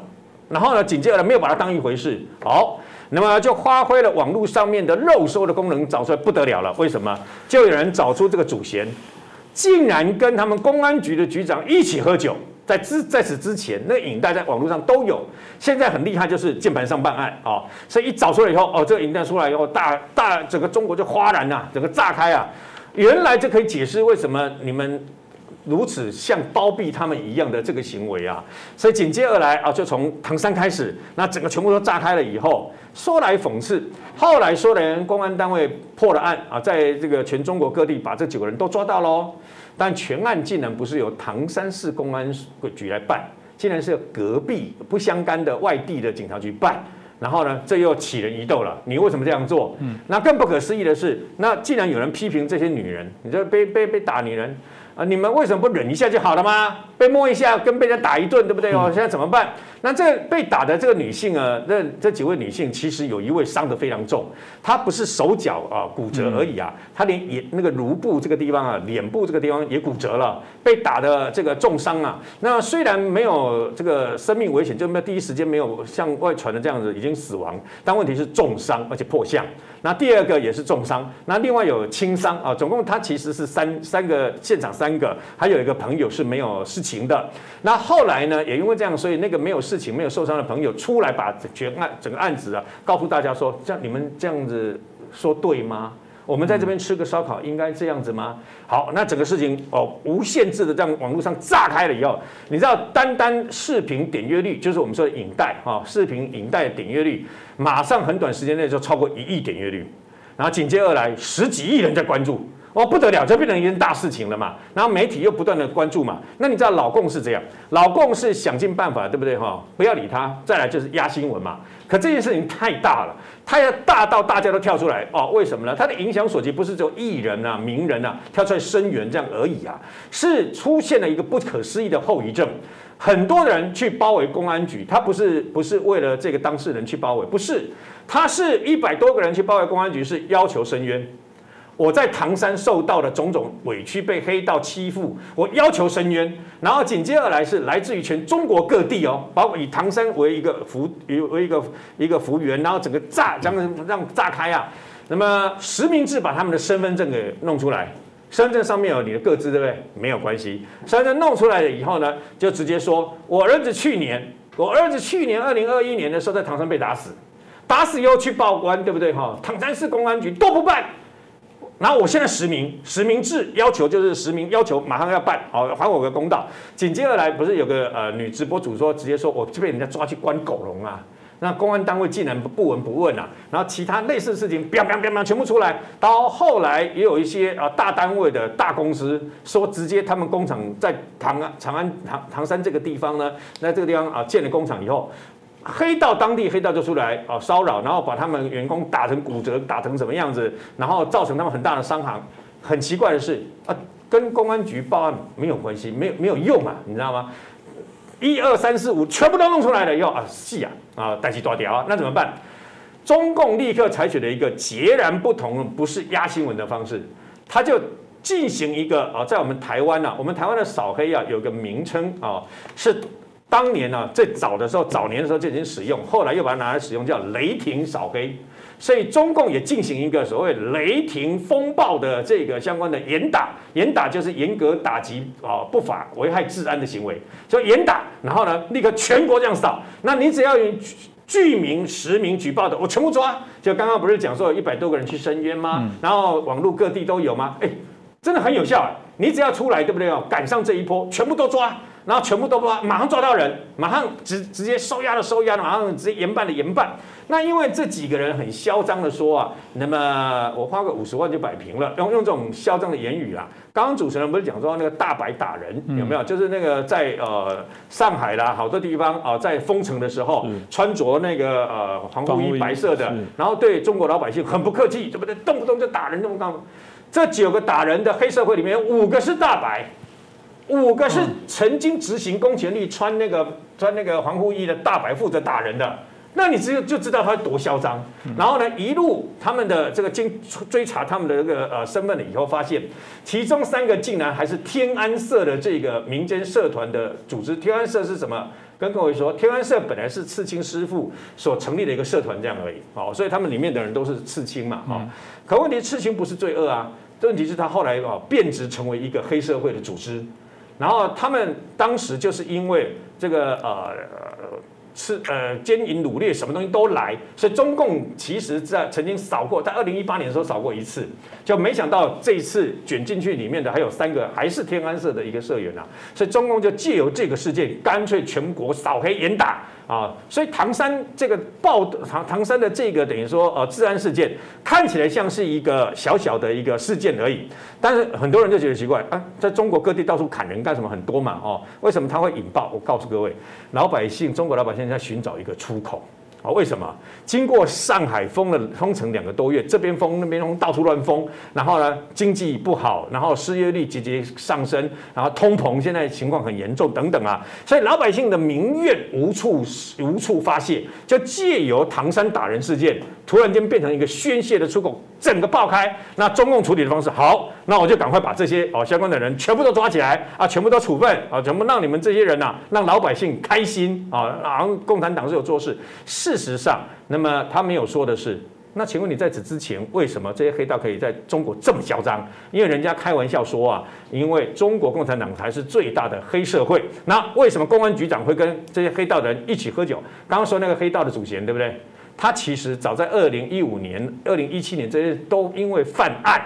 然后呢，紧接着没有把它当一回事，好，那么就发挥了网络上面的肉搜的功能，找出来不得了了。为什么？就有人找出这个祖先，竟然跟他们公安局的局长一起喝酒，在之在此之前，那影带在网络上都有。现在很厉害，就是键盘上办案啊，所以一找出来以后，哦，这个影带出来以后，大大整个中国就哗然呐，整个炸开啊！原来这可以解释为什么你们。如此像包庇他们一样的这个行为啊，所以紧接而来啊，就从唐山开始，那整个全部都炸开了以后，说来讽刺，后来说人公安单位破了案啊，在这个全中国各地把这九个人都抓到喽，但全案竟然不是由唐山市公安局来办，竟然是隔壁不相干的外地的警察局办，然后呢，这又起人疑窦了，你为什么这样做？嗯，那更不可思议的是，那既然有人批评这些女人，你这被被被打女人。啊，你们为什么不忍一下就好了吗？被摸一下，跟被人打一顿，对不对哦？现在怎么办？那这被打的这个女性啊，这这几位女性其实有一位伤得非常重，她不是手脚啊骨折而已啊，她连眼那个颅部这个地方啊，脸部这个地方也骨折了，被打的这个重伤啊。那虽然没有这个生命危险，就没有第一时间没有像外传的这样子已经死亡，但问题是重伤而且破相。那第二个也是重伤，那另外有轻伤啊，总共她其实是三三个现场三个，还有一个朋友是没有事情的。那后来呢，也因为这样，所以那个没有事情、没有受伤的朋友出来把全案整个案子啊，告诉大家说，像你们这样子说对吗？我们在这边吃个烧烤，应该这样子吗？好，那整个事情哦，无限制的在网络上炸开了以后，你知道，单单视频点阅率，就是我们说的影带啊，视频影带点阅率，马上很短时间内就超过一亿点阅率，然后紧接而来十几亿人在关注。哦，不得了，这变成一件大事情了嘛。然后媒体又不断的关注嘛。那你知道老共是这样，老共是想尽办法，对不对哈？不要理他。再来就是压新闻嘛。可这件事情太大了，它要大到大家都跳出来哦。为什么呢？它的影响所及不是只有艺人啊、名人啊跳出来声援这样而已啊，是出现了一个不可思议的后遗症。很多人去包围公安局，他不是不是为了这个当事人去包围，不是，他是一百多个人去包围公安局，是要求申冤。我在唐山受到的种种委屈，被黑道欺负，我要求伸冤。然后紧接而来是来自于全中国各地哦，包括以唐山为一个服为一个一个服务员，然后整个炸将让炸开啊。那么实名制把他们的身份证给弄出来，身份证上面有你的个资，对不对？没有关系，身份证弄出来了以后呢，就直接说我儿子去年，我儿子去年二零二一年的时候在唐山被打死，打死以后去报官，对不对？哈，唐山市公安局都不办。然后我现在实名实名制要求就是实名要求马上要办好还我个公道。紧接而来不是有个呃女直播主说直接说我就被人家抓去关狗笼啊，那公安单位竟然不闻不问啊，然后其他类似事情，彪彪彪彪全部出来。到后来也有一些啊大单位的大公司说，直接他们工厂在唐安长安唐唐山这个地方呢，那这个地方啊建了工厂以后，黑道当地黑道就出来啊骚扰，然后把他们员工打成骨折，打成什么样子，然后造成他们很大的伤亡。很奇怪的是啊，跟公安局报案没有关系，没有没有用啊，你知道吗？一二三四五全部都弄出来了要啊，是啊啊，带起多屌啊，那怎么办？中共立刻采取了一个截然不同，不是压新闻的方式，他就进行一个啊，在我们台湾呢，我们台湾的扫黑啊，有个名称啊，是当年呢最早的时候，早年的时候就已经使用，后来又把它拿来使用，叫雷霆扫黑。所以中共也进行一个所谓雷霆风暴的这个相关的严打，严打就是严格打击啊不法危害治安的行为，所以严打，然后呢立刻全国这样扫，那你只要有具名实名举报的，我全部抓。就刚刚不是讲说有一百多个人去申冤吗？然后网络各地都有吗？哎，真的很有效。啊你只要出来，对不对哦？赶上这一波，全部都抓。然后全部都抓，马上抓到人，马上直直接收押的收押，马上直接严办的严办。那因为这几个人很嚣张的说啊，那么我花个五十万就摆平了，用用这种嚣张的言语啊。刚刚主持人不是讲说那个大白打人有没有？就是那个在呃上海啦，好多地方啊，在封城的时候，穿着那个呃防护衣白色的，然后对中国老百姓很不客气，对不对？动不动就打人，动不动这九个打人的黑社会里面，五个是大白。五个是曾经执行公权力、穿那个穿那个防护衣的大白负责打人的，那你只有就知道他多嚣张。然后呢，一路他们的这个经追查他们的这个呃身份了以后，发现其中三个竟然还是天安社的这个民间社团的组织。天安社是什么？跟各位说，天安社本来是刺青师傅所成立的一个社团这样而已。哦，所以他们里面的人都是刺青嘛。哦，可问题刺青不是罪恶啊，问题是他后来啊变质成为一个黑社会的组织。然后他们当时就是因为这个呃是呃奸淫掳掠什么东西都来，所以中共其实在曾经扫过，在二零一八年的时候扫过一次，就没想到这一次卷进去里面的还有三个还是天安社的一个社员啊，所以中共就借由这个事件，干脆全国扫黑严打。啊，所以唐山这个暴唐唐山的这个等于说呃治安事件看起来像是一个小小的一个事件而已，但是很多人就觉得奇怪啊，在中国各地到处砍人干什么很多嘛哦，为什么他会引爆？我告诉各位，老百姓中国老百姓在寻找一个出口。啊，为什么？经过上海封了封城两个多月，这边封那边封，到处乱封，然后呢，经济不好，然后失业率节节上升，然后通膨现在情况很严重等等啊，所以老百姓的民怨无处无处发泄，就借由唐山打人事件，突然间变成一个宣泄的出口，整个爆开。那中共处理的方式好，那我就赶快把这些哦相关的人全部都抓起来啊，全部都处分啊，全部让你们这些人呐，让老百姓开心啊，然后共产党是有做事。事实上，那么他没有说的是，那请问你在此之前，为什么这些黑道可以在中国这么嚣张？因为人家开玩笑说啊，因为中国共产党才是最大的黑社会。那为什么公安局长会跟这些黑道的人一起喝酒？刚刚说那个黑道的主嫌，对不对？他其实早在二零一五年、二零一七年这些都因为犯案，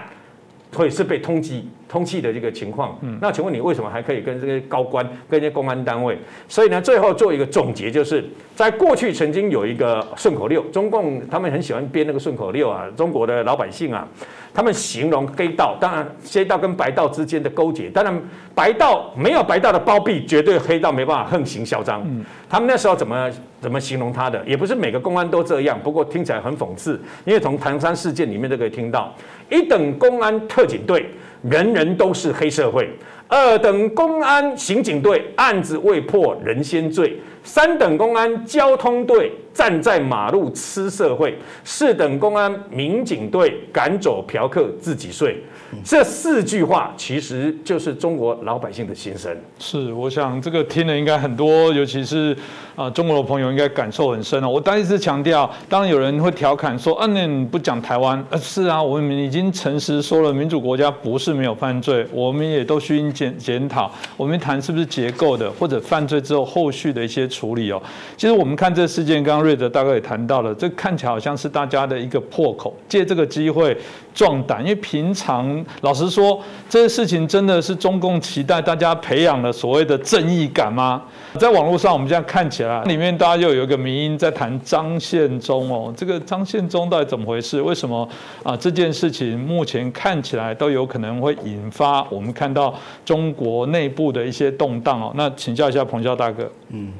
会是被通缉。通气的这个情况，嗯那请问你为什么还可以跟这些高官、跟这些公安单位？所以呢，最后做一个总结，就是在过去曾经有一个顺口溜，中共他们很喜欢编那个顺口溜啊，中国的老百姓啊，他们形容黑道，当然黑道跟白道之间的勾结，当然白道没有白道的包庇，绝对黑道没办法横行嚣张。他们那时候怎么怎么形容他的？也不是每个公安都这样，不过听起来很讽刺，因为从唐山事件里面都可以听到，一等公安特警队。人人都是黑社会，二等公安刑警队案子未破人先罪，三等公安交通队站在马路吃社会，是等公安民警队赶走嫖客自己睡。这四句话其实就是中国老百姓的心声。是，我想这个听了应该很多，尤其是啊中国的朋友应该感受很深哦。我再一次强调，当然有人会调侃说，啊，那你不讲台湾？呃，是啊，我们已经诚实说了，民主国家不是没有犯罪，我们也都需检检讨。我们谈是不是结构的，或者犯罪之后后续的一些处理哦。其实我们看这事件，刚刚瑞德大概也谈到了，这看起来好像是大家的一个破口，借这个机会壮胆，因为平常。老实说，这些事情真的是中共期待大家培养的所谓的正义感吗？在网络上，我们现在看起来，里面大家又有一个迷因在谈张献忠哦，这个张献忠到底怎么回事？为什么啊？这件事情目前看起来都有可能会引发我们看到中国内部的一些动荡哦。那请教一下彭教大哥。嗯，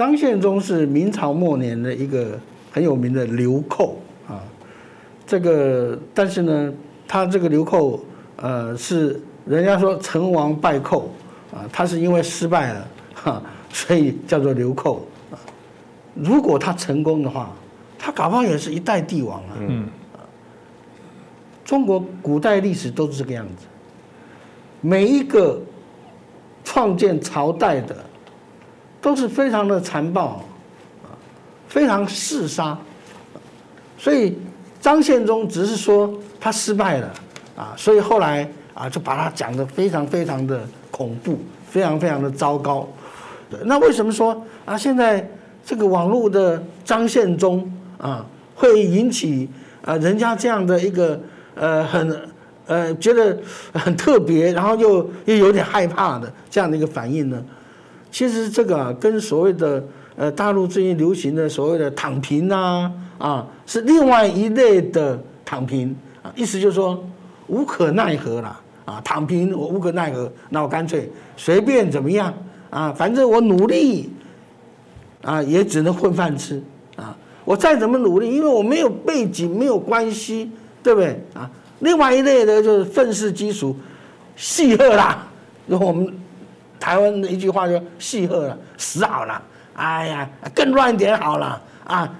张献忠是明朝末年的一个很有名的流寇啊。这个，但是呢，他这个流寇，呃，是人家说成王败寇啊，他是因为失败了。哈，所以叫做流寇啊。如果他成功的话，他搞不好也是一代帝王啊。嗯。中国古代历史都是这个样子，每一个创建朝代的都是非常的残暴啊，非常嗜杀。所以张献忠只是说他失败了啊，所以后来啊就把他讲的非常非常的恐怖，非常非常的糟糕。那为什么说啊？现在这个网络的张献忠啊，会引起啊人家这样的一个呃很呃觉得很特别，然后又又有点害怕的这样的一个反应呢？其实这个，跟所谓的呃大陆最近流行的所谓的躺平啊啊，是另外一类的躺平啊，意思就是说无可奈何了啊，躺平我无可奈何，那我干脆随便怎么样。啊，反正我努力，啊，也只能混饭吃，啊，我再怎么努力，因为我没有背景，没有关系，对不对？啊，另外一类的就是愤世嫉俗，戏谑啦，用我们台湾的一句话说戏鹤了，死好了，哎呀，更乱一点好了，啊，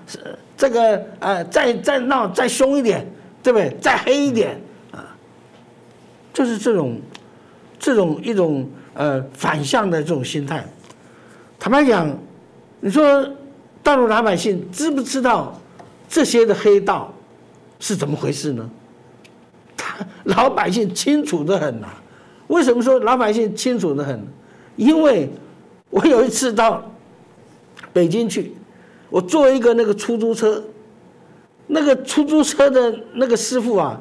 这个呃，再再闹再凶一点，对不对？再黑一点，啊，就是这种，这种一种。呃，反向的这种心态，坦白讲，你说大陆老百姓知不知道这些的黑道是怎么回事呢？他老百姓清楚的很呐。为什么说老百姓清楚的很？因为我有一次到北京去，我坐一个那个出租车，那个出租车的那个师傅啊，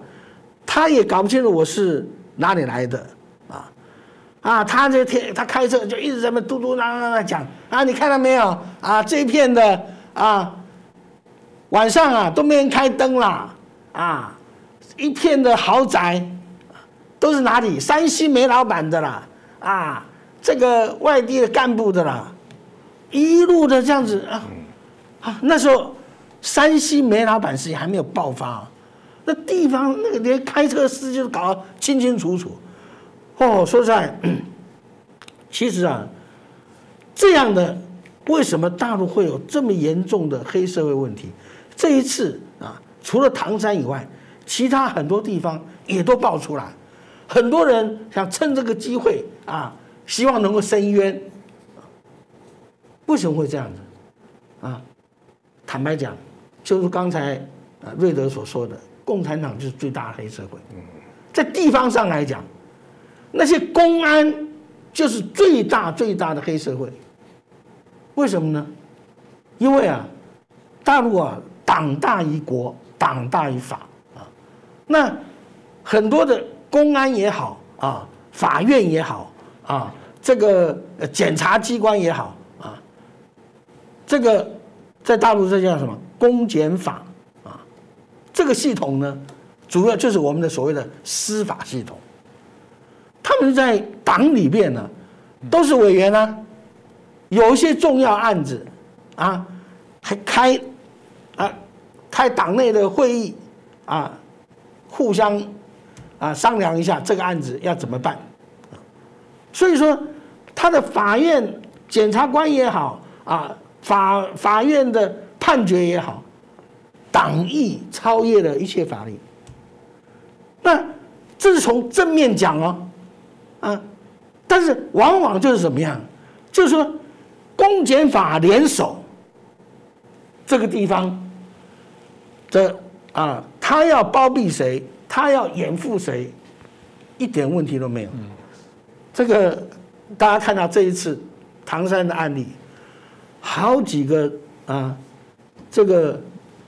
他也搞不清楚我是哪里来的。啊，啊他这天他开车就一直在那嘟嘟囔囔的讲啊，你看到没有啊？这一片的啊，晚上啊都没人开灯了啊，一片的豪宅都是哪里？山西煤老板的啦啊，这个外地的干部的啦，一路的这样子啊啊，那时候山西煤老板事情还没有爆发，那地方那个连开车司机都搞得清清楚楚。哦，说实在，其实啊，这样的为什么大陆会有这么严重的黑社会问题？这一次啊，除了唐山以外，其他很多地方也都爆出来，很多人想趁这个机会啊，希望能够伸冤。为什么会这样子？啊，坦白讲，就是刚才啊瑞德所说的，共产党就是最大的黑社会。在地方上来讲。那些公安就是最大最大的黑社会，为什么呢？因为啊，大陆啊，党大于国，党大于法啊。那很多的公安也好啊，法院也好啊，这个检察机关也好啊，这个在大陆这叫什么公检法啊？这个系统呢，主要就是我们的所谓的司法系统。他们在党里边呢，都是委员啊，有一些重要案子，啊，还开，啊，开党内的会议，啊，互相，啊，商量一下这个案子要怎么办，所以说，他的法院检察官也好，啊，法法院的判决也好，党意超越了一切法律，那这是从正面讲哦。啊，但是往往就是怎么样？就是说，公检法联手，这个地方，这啊，他要包庇谁，他要掩护谁，一点问题都没有。这个大家看到这一次唐山的案例，好几个啊，这个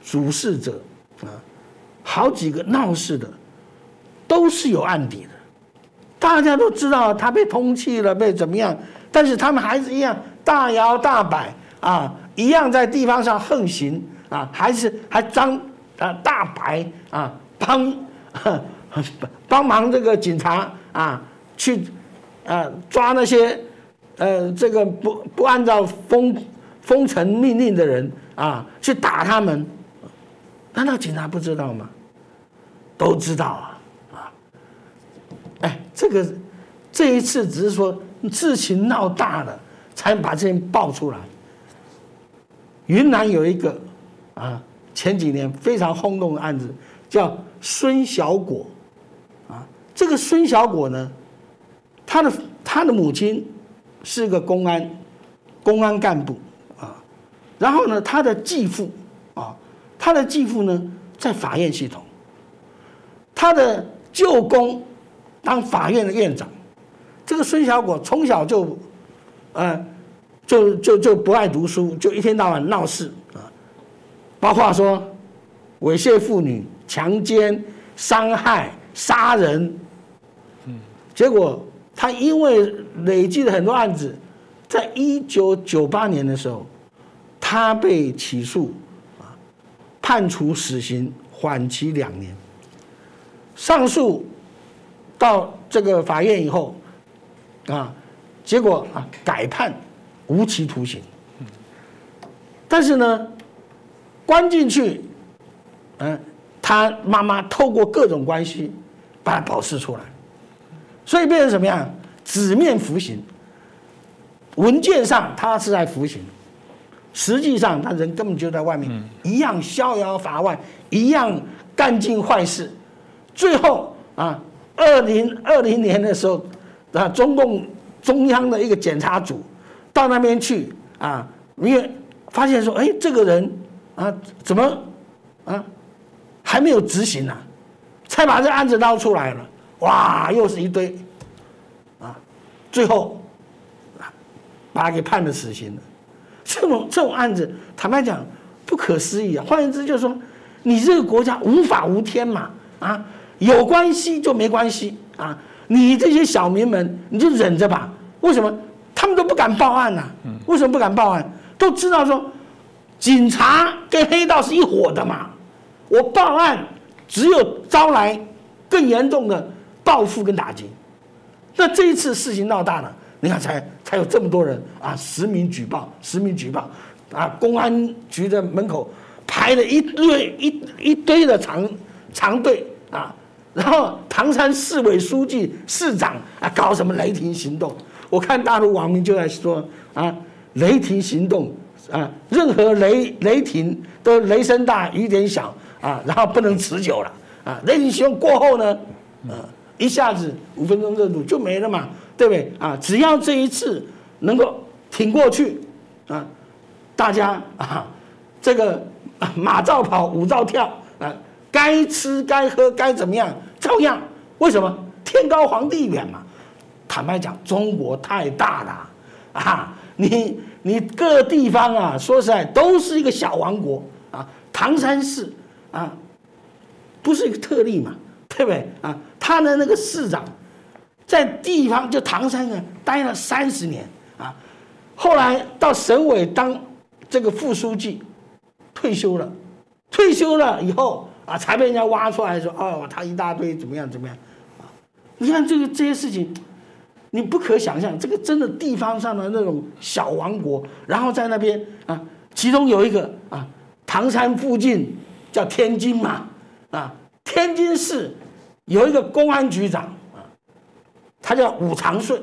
主事者啊，好几个闹事的，都是有案底的，大家都知道他被通缉了，被怎么样，但是他们还是一样大摇大摆啊，一样在地方上横行啊，还是还张啊大白啊帮帮忙这个警察啊去啊抓那些呃这个不不按照封封城命令的人啊去打他们，难道警察不知道吗？都知道啊。啊哎，这个这一次只是说事情闹大了，才把这件爆出来。云南有一个啊，前几年非常轰动的案子，叫孙小果啊。这个孙小果呢，他的他的母亲是个公安公安干部啊，然后呢，他的继父啊，他的继父呢在法院系统，他的舅公。当法院的院长，这个孙小果从小就，呃，就就就不爱读书，就一天到晚闹事啊，包括说猥亵妇女、强奸、伤害、杀人，嗯，结果他因为累积了很多案子，在一九九八年的时候，他被起诉，啊，判处死刑，缓期两年，上诉。到这个法院以后，啊，结果啊改判无期徒刑。但是呢，关进去，嗯，他妈妈透过各种关系把他保释出来，所以变成什么样？纸面服刑，文件上他是在服刑，实际上他人根本就在外面，一样逍遥法外，一样干尽坏事，最后啊。二零二零年的时候，啊，中共中央的一个检查组到那边去啊，因为发现说，哎，这个人啊，怎么啊还没有执行呢？才把这案子捞出来了，哇，又是一堆啊，最后啊把他给判了死刑了。这种这种案子，坦白讲不可思议啊。换言之，就是说你这个国家无法无天嘛，啊。有关系就没关系啊！你这些小民们，你就忍着吧。为什么他们都不敢报案呢？为什么不敢报案？都知道说，警察跟黑道是一伙的嘛。我报案只有招来更严重的报复跟打击。那这一次事情闹大了，你看才才有这么多人啊，实名举报，实名举报啊！公安局的门口排了一堆一一堆的长长队啊！然后唐山市委书记、市长啊，搞什么雷霆行动？我看大陆网民就在说啊，雷霆行动啊，任何雷雷霆都雷声大雨点小啊，然后不能持久了啊。雷霆行动过后呢，呃，一下子五分钟热度就没了嘛，对不对啊？只要这一次能够挺过去啊，大家啊，这个马照跑，舞照跳啊。该吃该喝该怎么样，照样。为什么天高皇帝远嘛？坦白讲，中国太大了啊！你你各地方啊，说实在都是一个小王国啊。唐山市啊，不是一个特例嘛，对不对啊？他的那个市长在地方就唐山呢待了三十年啊，后来到省委当这个副书记，退休了，退休了以后。啊，才被人家挖出来说哦，他一大堆怎么样怎么样，啊，你看这个这些事情，你不可想象，这个真的地方上的那种小王国，然后在那边啊，其中有一个啊，唐山附近叫天津嘛，啊，天津市有一个公安局长啊，他叫武长顺，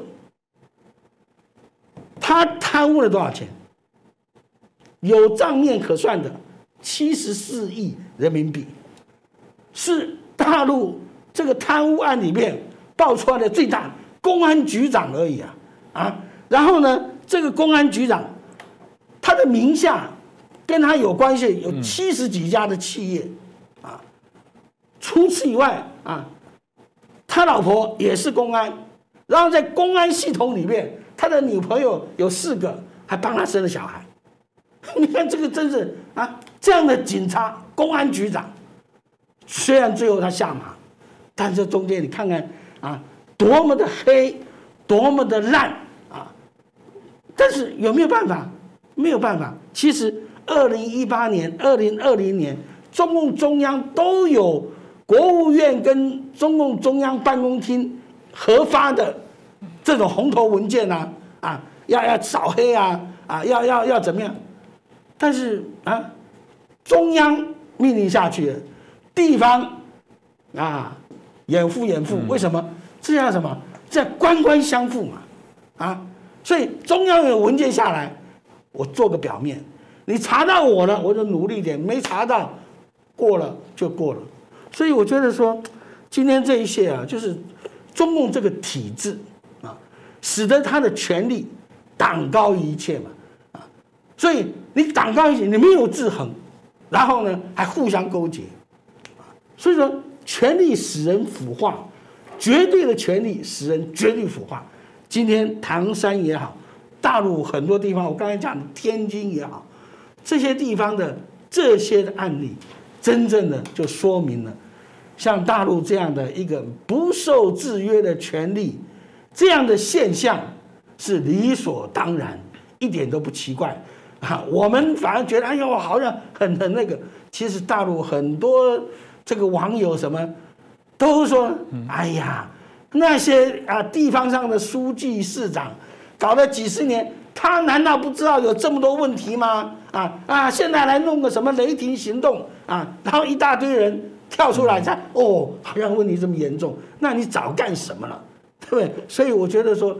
他贪污了多少钱？有账面可算的七十四亿人民币。是大陆这个贪污案里面爆出来的最大公安局长而已啊啊！然后呢，这个公安局长他的名下跟他有关系有七十几家的企业啊。除此以外啊，他老婆也是公安，然后在公安系统里面，他的女朋友有四个，还帮他生了小孩。你看这个真是啊，这样的警察公安局长。虽然最后他下马，但是中间你看看啊，多么的黑，多么的烂啊！但是有没有办法？没有办法。其实二零一八年、二零二零年，中共中央都有国务院跟中共中央办公厅核发的这种红头文件呐，啊，要要扫黑啊，啊，要要要怎么样？但是啊，中央命令下去了，地方啊。掩护掩护，为什么？这叫什么？这官官相护嘛，啊！所以中央有文件下来，我做个表面，你查到我了，我就努力点；没查到，过了就过了。所以我觉得说，今天这一些啊，就是中共这个体制啊，使得他的权力党高于一切嘛，啊！所以你党高于一切，你没有制衡，然后呢还互相勾结，所以说。权力使人腐化，绝对的权力使人绝对腐化。今天唐山也好，大陆很多地方，我刚才讲的天津也好，这些地方的这些的案例，真正的就说明了，像大陆这样的一个不受制约的权利，这样的现象是理所当然，一点都不奇怪啊。我们反而觉得，哎呦，好像很很那个。其实大陆很多。这个网友什么，都说，哎呀，那些啊地方上的书记市长，搞了几十年，他难道不知道有这么多问题吗？啊啊，现在来弄个什么雷霆行动啊，然后一大堆人跳出来才哦，好像问题这么严重，那你早干什么了？对不对？所以我觉得说，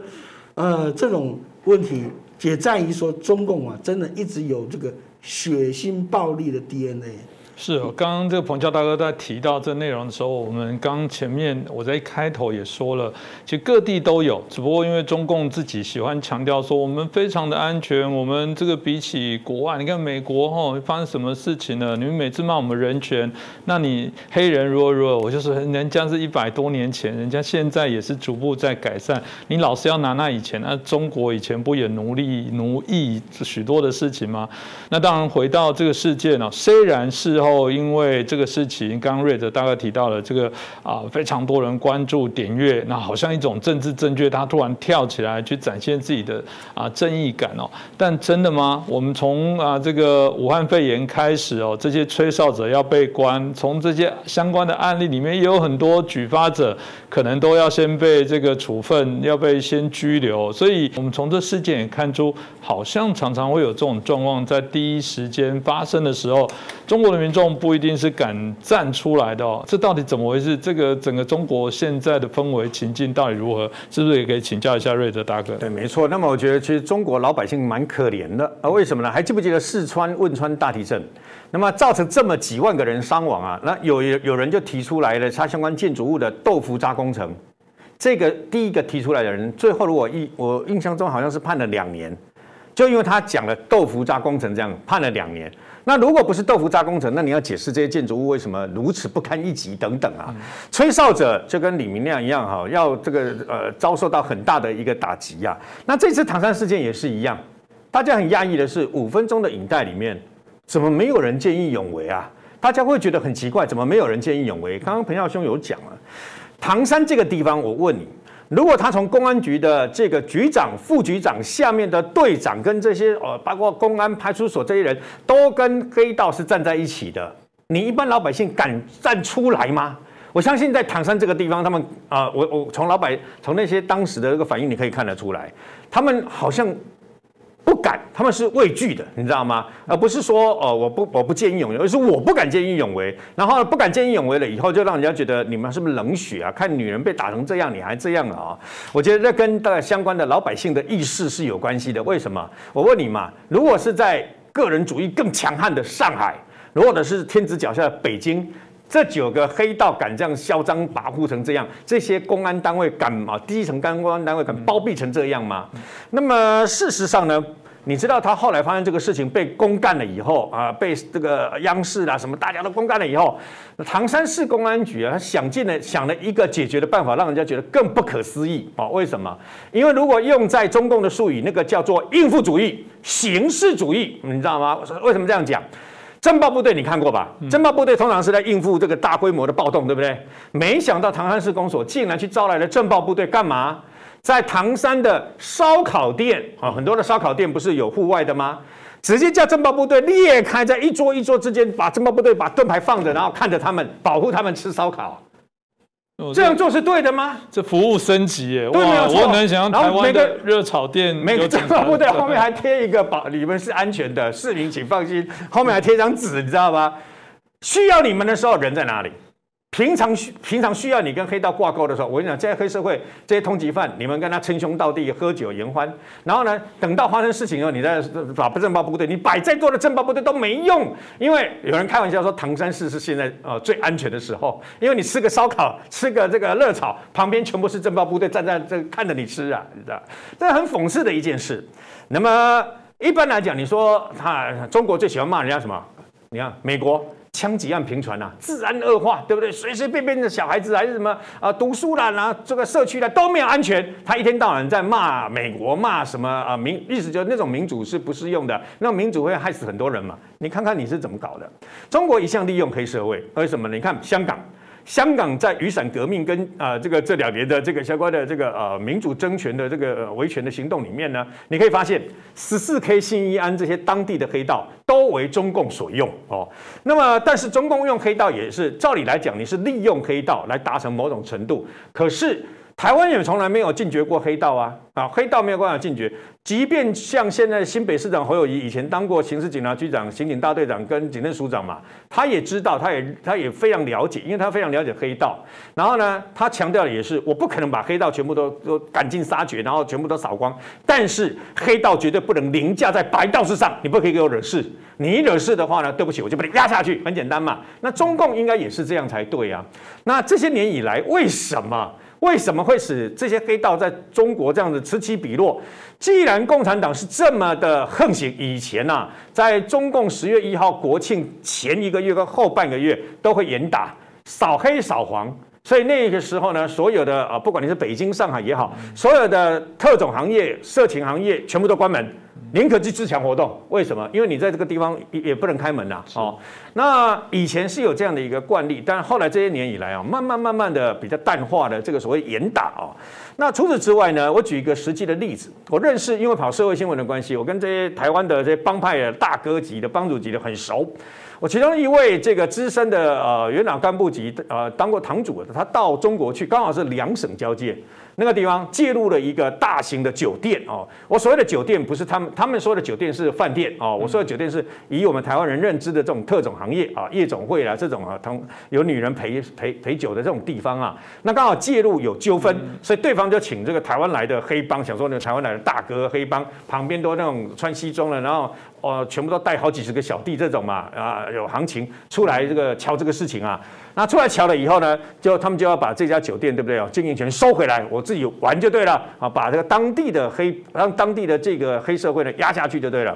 呃，这种问题也在于说，中共啊，真的一直有这个血腥暴力的 DNA。是，刚刚这个彭教大哥在提到这内容的时候，我们刚前面我在一开头也说了，其实各地都有，只不过因为中共自己喜欢强调说我们非常的安全，我们这个比起国外，你看美国哈发生什么事情了？你们每次骂我们人权，那你黑人如何如何？我就是人家是一百多年前，人家现在也是逐步在改善，你老是要拿那以前，那中国以前不也奴隶奴役许多的事情吗？那当然回到这个事件呢，虽然事后。后，因为这个事情，刚刚瑞德大概提到了这个啊，非常多人关注点阅，那好像一种政治正确，他突然跳起来去展现自己的啊正义感哦。但真的吗？我们从啊这个武汉肺炎开始哦，这些吹哨者要被关，从这些相关的案例里面，也有很多举发者可能都要先被这个处分，要被先拘留。所以，我们从这事件也看出，好像常常会有这种状况在第一时间发生的时候，中国的民众。不一定是敢站出来的哦，这到底怎么回事？这个整个中国现在的氛围情境到底如何？是不是也可以请教一下瑞德大哥？对，没错。那么我觉得其实中国老百姓蛮可怜的啊，为什么呢？还记不记得四川汶川大地震？那么造成这么几万个人伤亡啊？那有有人就提出来了，他相关建筑物的豆腐渣工程，这个第一个提出来的人，最后如果印我印象中好像是判了两年，就因为他讲了豆腐渣工程这样判了两年。那如果不是豆腐渣工程，那你要解释这些建筑物为什么如此不堪一击等等啊？吹哨者就跟李明亮一样哈，要这个呃遭受到很大的一个打击呀。那这次唐山事件也是一样，大家很讶异的是，五分钟的影带里面怎么没有人见义勇为啊？大家会觉得很奇怪，怎么没有人见义勇为？刚刚彭耀兄有讲了，唐山这个地方，我问你。如果他从公安局的这个局长、副局长下面的队长跟这些呃，包括公安派出所这些人都跟黑道是站在一起的，你一般老百姓敢站出来吗？我相信在唐山这个地方，他们啊，我我从老百从那些当时的这个反应，你可以看得出来，他们好像。他们是畏惧的，你知道吗？而不是说，哦，我不，我不见义勇为，而是我不敢见义勇为。然后不敢见义勇为了以后，就让人家觉得你们是不是冷血啊？看女人被打成这样，你还这样啊？我觉得这跟的相关的老百姓的意识是有关系的。为什么？我问你嘛，如果是在个人主义更强悍的上海，或者是天子脚下的北京。这九个黑道敢这样嚣张跋扈成这样，这些公安单位敢啊？基层公安单位敢包庇成这样吗？那么事实上呢？你知道他后来发现这个事情被公干了以后啊，被这个央视啊什么大家都公干了以后，唐山市公安局啊，他想尽了想了一个解决的办法，让人家觉得更不可思议啊！为什么？因为如果用在中共的术语，那个叫做应付主义、形式主义，你知道吗？为什么这样讲？侦报部队你看过吧？侦报部队通常是在应付这个大规模的暴动，对不对？没想到唐山市公所竟然去招来了侦报部队干嘛？在唐山的烧烤店啊，很多的烧烤店不是有户外的吗？直接叫侦报部队裂开，在一桌一桌之间，把侦报部队把盾牌放着，然后看着他们，保护他们吃烧烤。这样做是对的吗？这服务升级耶！对，没有错。我能想象台湾的热炒店，每个侦报部队后面还贴一个保，你们是安全的，市民请放心。后面还贴张纸，你知道吗？需要你们的时候，人在哪里？平常需平常需要你跟黑道挂钩的时候，我跟你讲，这些黑社会这些通缉犯，你们跟他称兄道弟，喝酒言欢。然后呢，等到发生事情以后，你再把政报部队，你摆再多的政报部队都没用，因为有人开玩笑说，唐山市是现在呃最安全的时候，因为你吃个烧烤，吃个这个热炒，旁边全部是政报部队站在这看着你吃啊，你知道？这很讽刺的一件事。那么一般来讲，你说他中国最喜欢骂人家什么？你看美国。枪击案频传呐，治安恶化，对不对？随随便便的小孩子还是什么啊，读书啦，然后这个社区啦都没有安全。他一天到晚在骂美国，骂什么啊民，意思就是那种民主是不适用的，那种民主会害死很多人嘛。你看看你是怎么搞的？中国一向利用黑社会，为什么？你看香港。香港在雨伞革命跟啊这个这两年的这个相关的这个呃民主争权的这个维权的行动里面呢，你可以发现十四 K 新一安这些当地的黑道都为中共所用哦。那么，但是中共用黑道也是照理来讲，你是利用黑道来达成某种程度，可是。台湾也从来没有禁绝过黑道啊！啊，黑道没有办法禁绝。即便像现在新北市长侯友谊以前当过刑事警察局长、刑警大队长跟警政署长嘛，他也知道，他也他也非常了解，因为他非常了解黑道。然后呢，他强调的也是，我不可能把黑道全部都都赶尽杀绝，然后全部都扫光。但是黑道绝对不能凌驾在白道之上，你不可以给我惹事。你惹事的话呢，对不起，我就把你压下去，很简单嘛。那中共应该也是这样才对啊。那这些年以来，为什么？为什么会使这些黑道在中国这样子此起彼落？既然共产党是这么的横行，以前呐，在中共十月一号国庆前一个月跟后半个月都会严打扫黑扫黄，所以那个时候呢，所有的啊，不管你是北京、上海也好，所有的特种行业、色情行业全部都关门。宁可去自强活动，为什么？因为你在这个地方也也不能开门呐。哦，那以前是有这样的一个惯例，但是后来这些年以来啊，慢慢慢慢的比较淡化的这个所谓严打啊。那除此之外呢，我举一个实际的例子，我认识，因为跑社会新闻的关系，我跟这些台湾的这些帮派的大哥级的帮主级的很熟。我其中一位这个资深的呃元老干部级呃当过堂主的，他到中国去，刚好是两省交界。那个地方介入了一个大型的酒店哦，我所谓的酒店不是他们他们说的酒店是饭店哦，我说的酒店是以我们台湾人认知的这种特种行业啊，夜总会啊这种啊，同有女人陪陪陪酒的这种地方啊，那刚好介入有纠纷，所以对方就请这个台湾来的黑帮，想说那个台湾来的大哥黑帮旁边都那种穿西装的，然后哦全部都带好几十个小弟这种嘛啊有行情出来这个敲这个事情啊。那出来瞧了以后呢，就他们就要把这家酒店对不对哦，经营权收回来，我自己玩就对了啊，把这个当地的黑让当地的这个黑社会呢压下去就对了。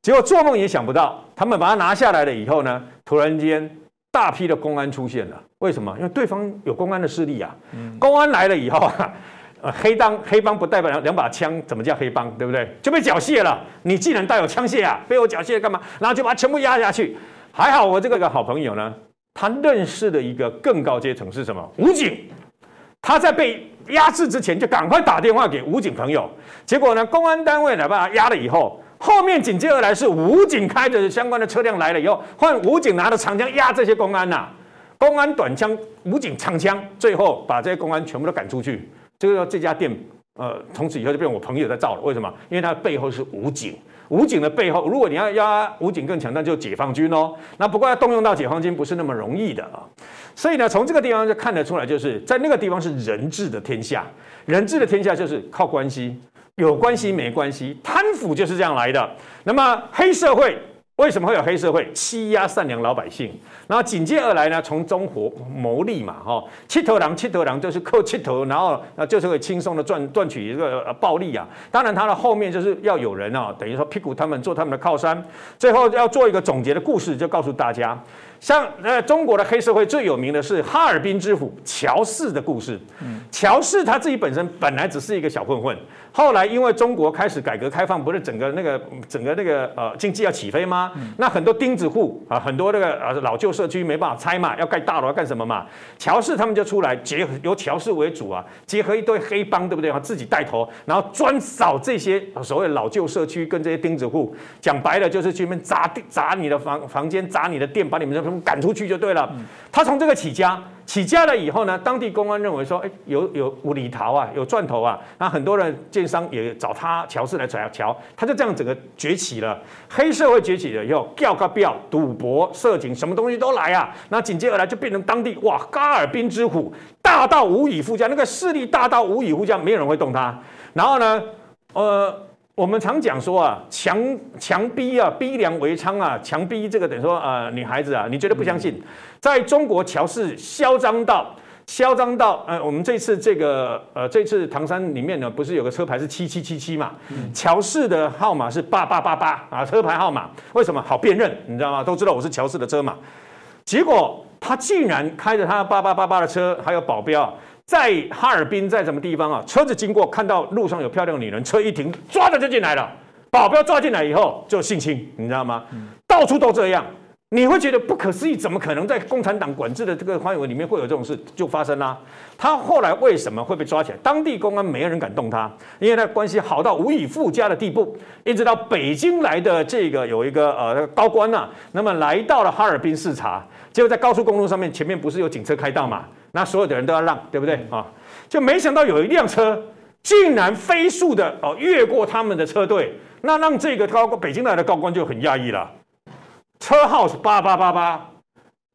结果做梦也想不到，他们把它拿下来了以后呢，突然间大批的公安出现了。为什么？因为对方有公安的势力啊。公安来了以后啊，黑帮黑帮不带两两把枪，怎么叫黑帮？对不对？就被缴械了。你既然带有枪械啊，被我缴械干嘛？然后就把它全部压下去。还好我这个个好朋友呢。他认识的一个更高阶层是什么？武警，他在被压制之前就赶快打电话给武警朋友，结果呢，公安单位来把他压了以后，后面紧接而来是武警开着相关的车辆来了以后，换武警拿着长枪压这些公安呐，公安短枪，武警长枪，最后把这些公安全部都赶出去。这个这家店，呃，从此以后就变我朋友在造了。为什么？因为他背后是武警。武警的背后，如果你要压武警更强，那就解放军哦。那不过要动用到解放军不是那么容易的啊。所以呢，从这个地方就看得出来，就是在那个地方是人治的天下，人治的天下就是靠关系，有关系没关系，贪腐就是这样来的。那么黑社会。为什么会有黑社会欺压善良老百姓？然后紧接而来呢，从中活牟利嘛，哈，七头狼，七头狼就是扣七头，然后那，就是会轻松的赚赚取一个暴利啊。当然，他的后面就是要有人啊，等于说屁股他们做他们的靠山。最后要做一个总结的故事，就告诉大家。像呃，中国的黑社会最有名的是哈尔滨之虎乔氏的故事。乔氏他自己本身本来只是一个小混混，后来因为中国开始改革开放，不是整个那个整个那个呃经济要起飞吗？那很多钉子户啊，很多那个呃老旧社区没办法拆嘛，要盖大楼要干什么嘛？乔氏他们就出来，结由乔氏为主啊，结合一堆黑帮，对不对？自己带头，然后专扫这些所谓老旧社区跟这些钉子户，讲白了就是去那边砸砸你的房房间，砸你的店，把你们什么赶出去就对了。他从这个起家。起家了以后呢，当地公安认为说，哎，有有无厘头啊，有赚头啊，那很多人建商也找他乔氏来找乔，他就这样整个崛起了，黑社会崛起了以后，吊个吊，赌博、色情，什么东西都来啊，那紧接而来就变成当地哇，嘎尔滨之虎，大到无以复加，那个势力大到无以复加，没有人会动他。然后呢，呃。我们常讲说啊，强强逼啊，逼良为娼啊，强逼这个等于说呃女孩子啊，你绝对不相信，在中国乔氏嚣张到嚣张到呃，我们这次这个呃这次唐山里面呢，不是有个车牌是七七七七嘛？乔氏的号码是八八八八啊，车牌号码为什么好辨认？你知道吗？都知道我是乔氏的车嘛。结果他竟然开着他八八八八的车，还有保镖。在哈尔滨，在什么地方啊？车子经过，看到路上有漂亮女人，车一停，抓着就进来了。保镖抓进来以后就性侵，你知道吗？到处都这样，你会觉得不可思议，怎么可能在共产党管制的这个范围里面会有这种事就发生啦？他后来为什么会被抓起来？当地公安没有人敢动他，因为他关系好到无以复加的地步。一直到北京来的这个有一个呃高官呐，那么来到了哈尔滨视察，结果在高速公路上面前面不是有警车开道嘛？那所有的人都要让，对不对啊？就没想到有一辆车竟然飞速的哦越过他们的车队，那让这个高北京来的高官就很讶异了。车号是八八八八，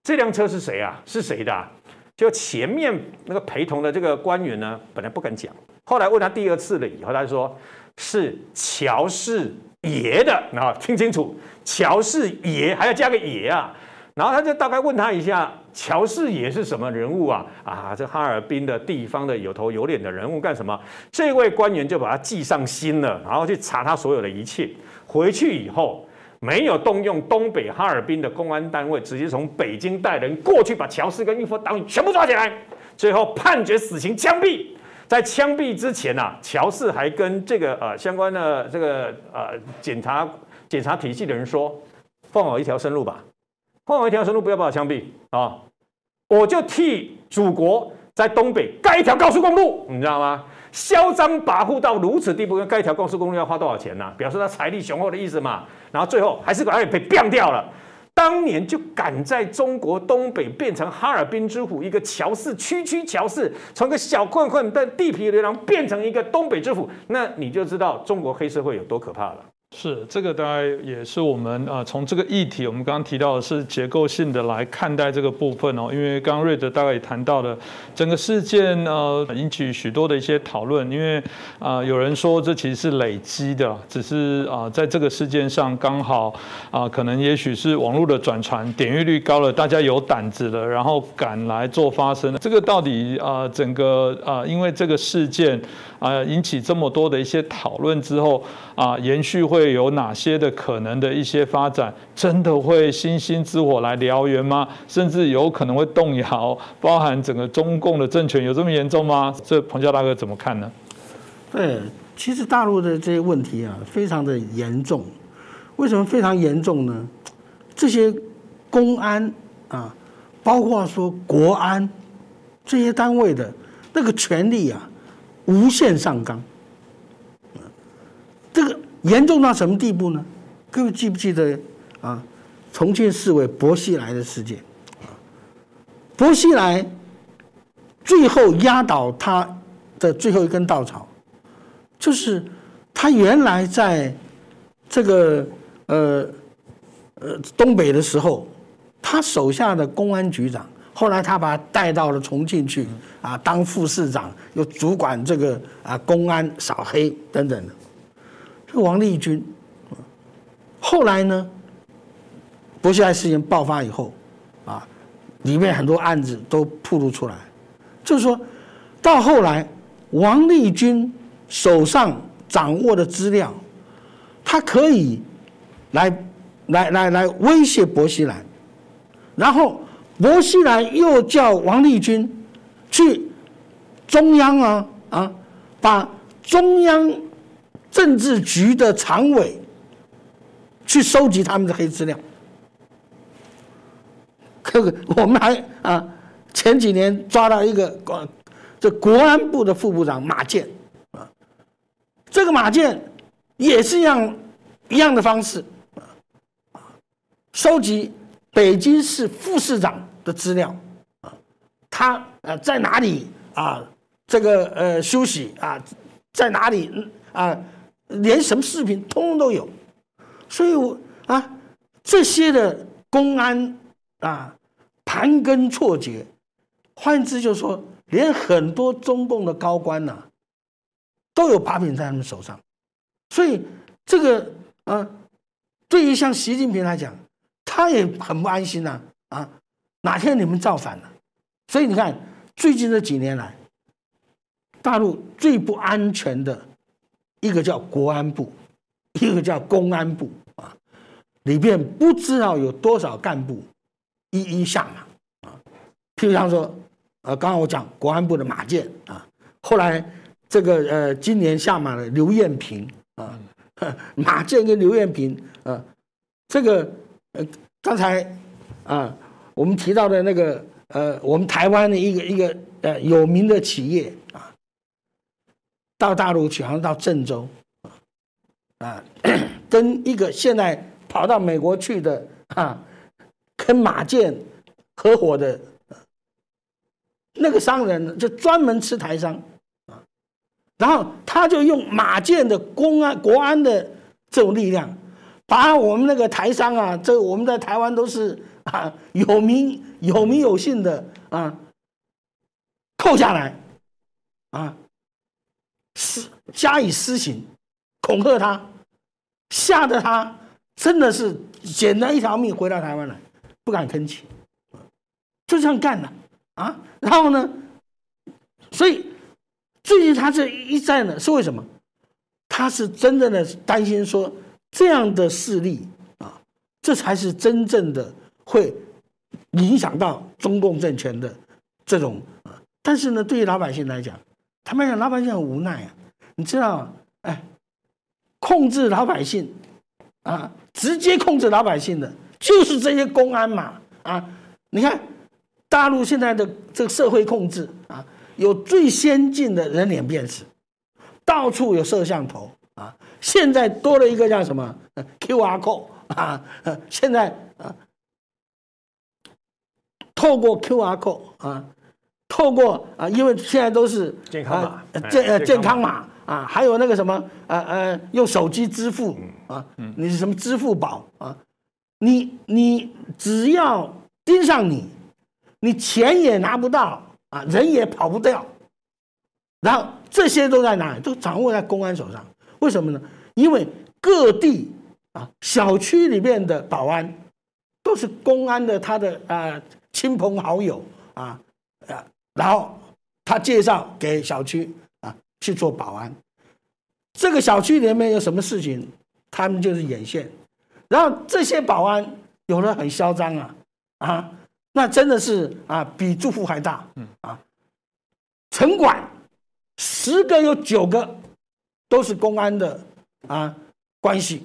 这辆车是谁啊？是谁的？就前面那个陪同的这个官员呢，本来不敢讲，后来问他第二次了以后，他说是乔氏爷的，然后，听清楚，乔氏爷还要加个爷啊。然后他就大概问他一下，乔氏也是什么人物啊？啊，这哈尔滨的地方的有头有脸的人物干什么？这位官员就把他记上心了，然后去查他所有的一切。回去以后没有动用东北哈尔滨的公安单位，直接从北京带人过去把乔氏跟一夫党羽全部抓起来，最后判决死刑枪毙。在枪毙之前呐，乔氏还跟这个呃相关的这个呃检察检察体系的人说，放我一条生路吧。放我一条生路，不要把我枪毙啊！我就替祖国在东北盖一条高速公路，你知道吗？嚣张跋扈到如此地步，盖一条高速公路要花多少钱呢？表示他财力雄厚的意思嘛。然后最后还是把他给毙掉了。当年就敢在中国东北变成哈尔滨之虎，一个乔氏区区乔氏，从个小混混的地痞流氓变成一个东北之虎，那你就知道中国黑社会有多可怕了。是这个，大概也是我们啊，从这个议题，我们刚刚提到的是结构性的来看待这个部分哦。因为刚刚瑞德大概也谈到了整个事件呃，引起许多的一些讨论。因为啊，有人说这其实是累积的，只是啊，在这个事件上刚好啊，可能也许是网络的转传点阅率高了，大家有胆子了，然后敢来做发声。这个到底啊，整个啊，因为这个事件啊，引起这么多的一些讨论之后啊，延续会。有哪些的可能的一些发展？真的会星星之火来燎原吗？甚至有可能会动摇，包含整个中共的政权，有这么严重吗？这彭教大哥怎么看呢？对，其实大陆的这些问题啊，非常的严重。为什么非常严重呢？这些公安啊，包括说国安这些单位的那个权力啊，无限上纲。这个。严重到什么地步呢？各位记不记得啊？重庆市委薄熙来的事件，薄熙来最后压倒他的最后一根稻草，就是他原来在这个呃呃东北的时候，他手下的公安局长，后来他把他带到了重庆去啊，当副市长，又主管这个啊公安扫黑等等的。这个王立军，后来呢？薄熙来事件爆发以后，啊，里面很多案子都暴露出来，就是说，到后来，王立军手上掌握的资料，他可以来来来来威胁薄熙来，然后薄熙来又叫王立军去中央啊啊，把中央。政治局的常委去收集他们的黑资料。这个我们还啊，前几年抓到一个国这国安部的副部长马建啊，这个马建也是一样一样的方式啊，收集北京市副市长的资料啊，他呃在哪里啊？这个呃休息啊，在哪里啊？连什么视频通通都有，所以我啊这些的公安啊。盘根错节，换言之就是说，连很多中共的高官呐，都有把柄在他们手上，所以这个啊，对于像习近平来讲，他也很不安心呐啊，哪天你们造反了？所以你看，最近这几年来，大陆最不安全的一个叫国安部，一个叫公安部啊，里边不知道有多少干部。一一下马啊，譬如像说，呃，刚刚我讲国安部的马建啊，后来这个呃，今年下马的刘艳平啊，马建跟刘艳平啊，这个呃，刚才啊，我们提到的那个呃，我们台湾的一个一个呃有名的企业啊，到大陆去，好像到郑州啊，跟一个现在跑到美国去的啊。跟马建合伙的那个商人就专门吃台商啊，然后他就用马建的公安、国安的这种力量，把我们那个台商啊，这我们在台湾都是啊有名有名有姓的啊，扣下来啊，施加以私刑，恐吓他，吓得他真的是捡了一条命回到台湾来。不敢吭气，就这样干了啊！然后呢，所以最近他这一战呢，是为什么？他是真正的担心说这样的势力啊，这才是真正的会影响到中共政权的这种啊。但是呢，对于老百姓来讲，他们讲老百姓很无奈啊。你知道，哎，控制老百姓啊，直接控制老百姓的。就是这些公安嘛，啊，你看大陆现在的这个社会控制啊，有最先进的人脸辨识，到处有摄像头啊，现在多了一个叫什么 QR code 啊，现在啊，透过 QR code 啊，透过啊，因为现在都是健康码，健呃健康码啊，还有那个什么呃呃，用手机支付啊，你是什么支付宝啊？你你只要盯上你，你钱也拿不到啊，人也跑不掉，然后这些都在哪里？都掌握在公安手上。为什么呢？因为各地啊，小区里面的保安都是公安的他的啊亲朋好友啊啊，然后他介绍给小区啊去做保安。这个小区里面有什么事情，他们就是眼线。然后这些保安有的很嚣张啊，啊，那真的是啊，比住户还大，嗯啊，城管十个有九个都是公安的啊关系，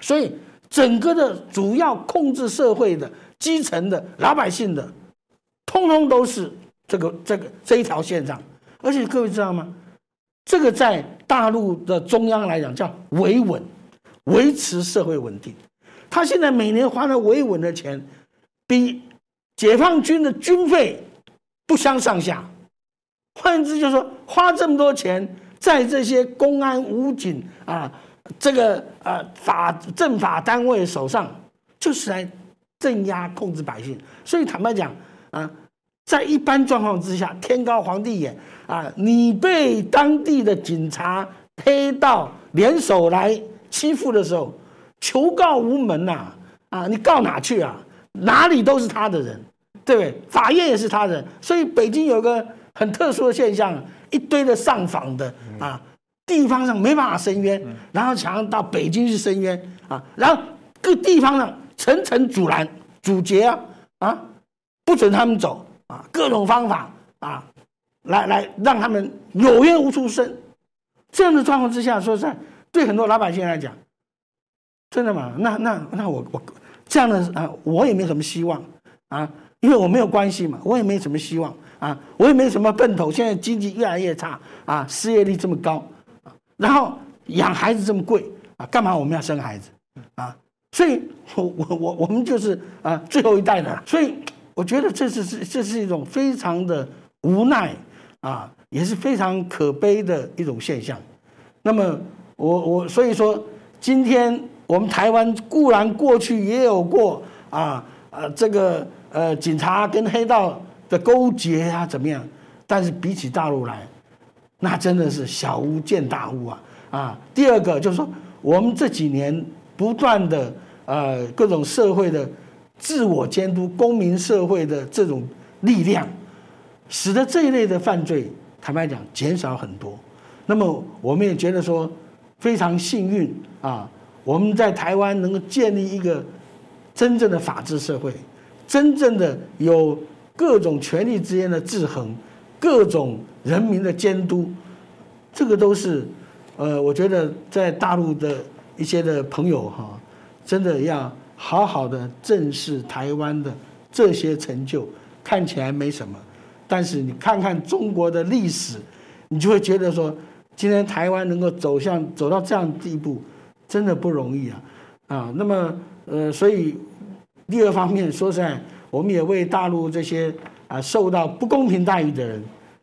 所以整个的主要控制社会的基层的老百姓的，通通都是这个这个这一条线上，而且各位知道吗？这个在大陆的中央来讲叫维稳。维持社会稳定，他现在每年花的维稳的钱，比解放军的军费不相上下。换言之，就是说花这么多钱在这些公安、武警啊，这个啊法政法单位手上，就是来镇压、控制百姓。所以坦白讲啊，在一般状况之下，天高皇帝远啊，你被当地的警察黑道联手来。欺负的时候，求告无门呐！啊，你告哪去啊？哪里都是他的人，对不对？法院也是他人，所以北京有个很特殊的现象，一堆的上访的啊，地方上没办法伸冤，然后想要到北京去伸冤啊，然后各地方上层层阻拦、阻截啊，啊，不准他们走啊，各种方法啊，来来让他们有冤无处伸。这样的状况之下，说实在，对很多老百姓来讲，真的吗？那那那我我这样的啊，我也没什么希望啊，因为我没有关系嘛，我也没什么希望啊，我也没什么奔头。现在经济越来越差啊，失业率这么高，然后养孩子这么贵啊，干嘛我们要生孩子啊？所以，我我我我们就是啊最后一代的，所以我觉得这是是这是一种非常的无奈啊，也是非常可悲的一种现象。那么，我我所以说，今天我们台湾固然过去也有过啊呃这个呃警察跟黑道的勾结啊怎么样，但是比起大陆来，那真的是小巫见大巫啊啊！第二个就是说，我们这几年。不断的呃各种社会的自我监督、公民社会的这种力量，使得这一类的犯罪，坦白讲减少很多。那么我们也觉得说非常幸运啊，我们在台湾能够建立一个真正的法治社会，真正的有各种权力之间的制衡，各种人民的监督，这个都是呃，我觉得在大陆的。一些的朋友哈，真的要好好的正视台湾的这些成就，看起来没什么，但是你看看中国的历史，你就会觉得说，今天台湾能够走向走到这样地步，真的不容易啊啊！那么呃，所以第二方面说实在，我们也为大陆这些啊受到不公平待遇的人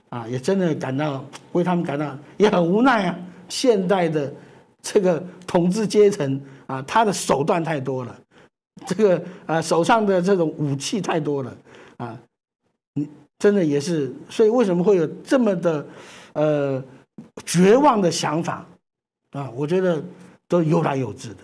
啊，也真的感到为他们感到也很无奈啊。现代的。这个统治阶层啊，他的手段太多了，这个啊手上的这种武器太多了啊，你真的也是，所以为什么会有这么的呃绝望的想法啊？我觉得都有来有自的。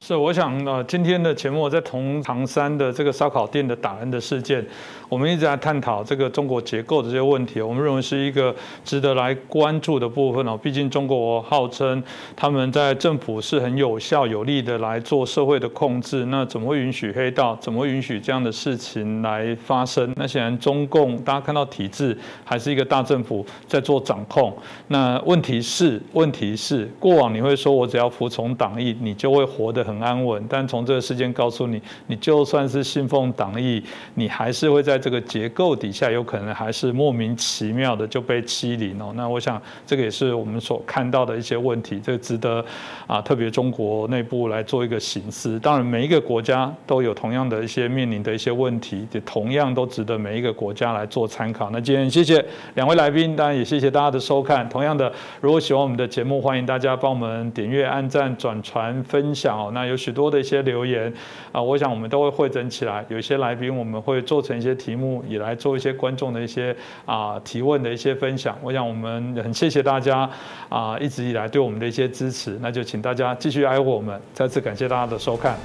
是，我想呢，今天的节目在同唐山的这个烧烤店的打人的事件。我们一直在探讨这个中国结构的这些问题，我们认为是一个值得来关注的部分哦。毕竟中国号称他们在政府是很有效、有力的来做社会的控制，那怎么会允许黑道？怎么会允许这样的事情来发生？那显然中共大家看到体制还是一个大政府在做掌控。那问题是，问题是过往你会说我只要服从党意，你就会活得很安稳。但从这个事件告诉你，你就算是信奉党意，你还是会在。在这个结构底下，有可能还是莫名其妙的就被欺凌哦。那我想，这个也是我们所看到的一些问题，这个值得啊，特别中国内部来做一个醒思。当然，每一个国家都有同样的一些面临的一些问题，也同样都值得每一个国家来做参考。那今天谢谢两位来宾，当然也谢谢大家的收看。同样的，如果喜欢我们的节目，欢迎大家帮我们点阅、按赞、转传、分享哦。那有许多的一些留言啊，我想我们都会汇整起来。有些来宾，我们会做成一些。题目也来做一些观众的一些啊提问的一些分享，我想我们很谢谢大家啊一直以来对我们的一些支持，那就请大家继续爱护我们，再次感谢大家的收看。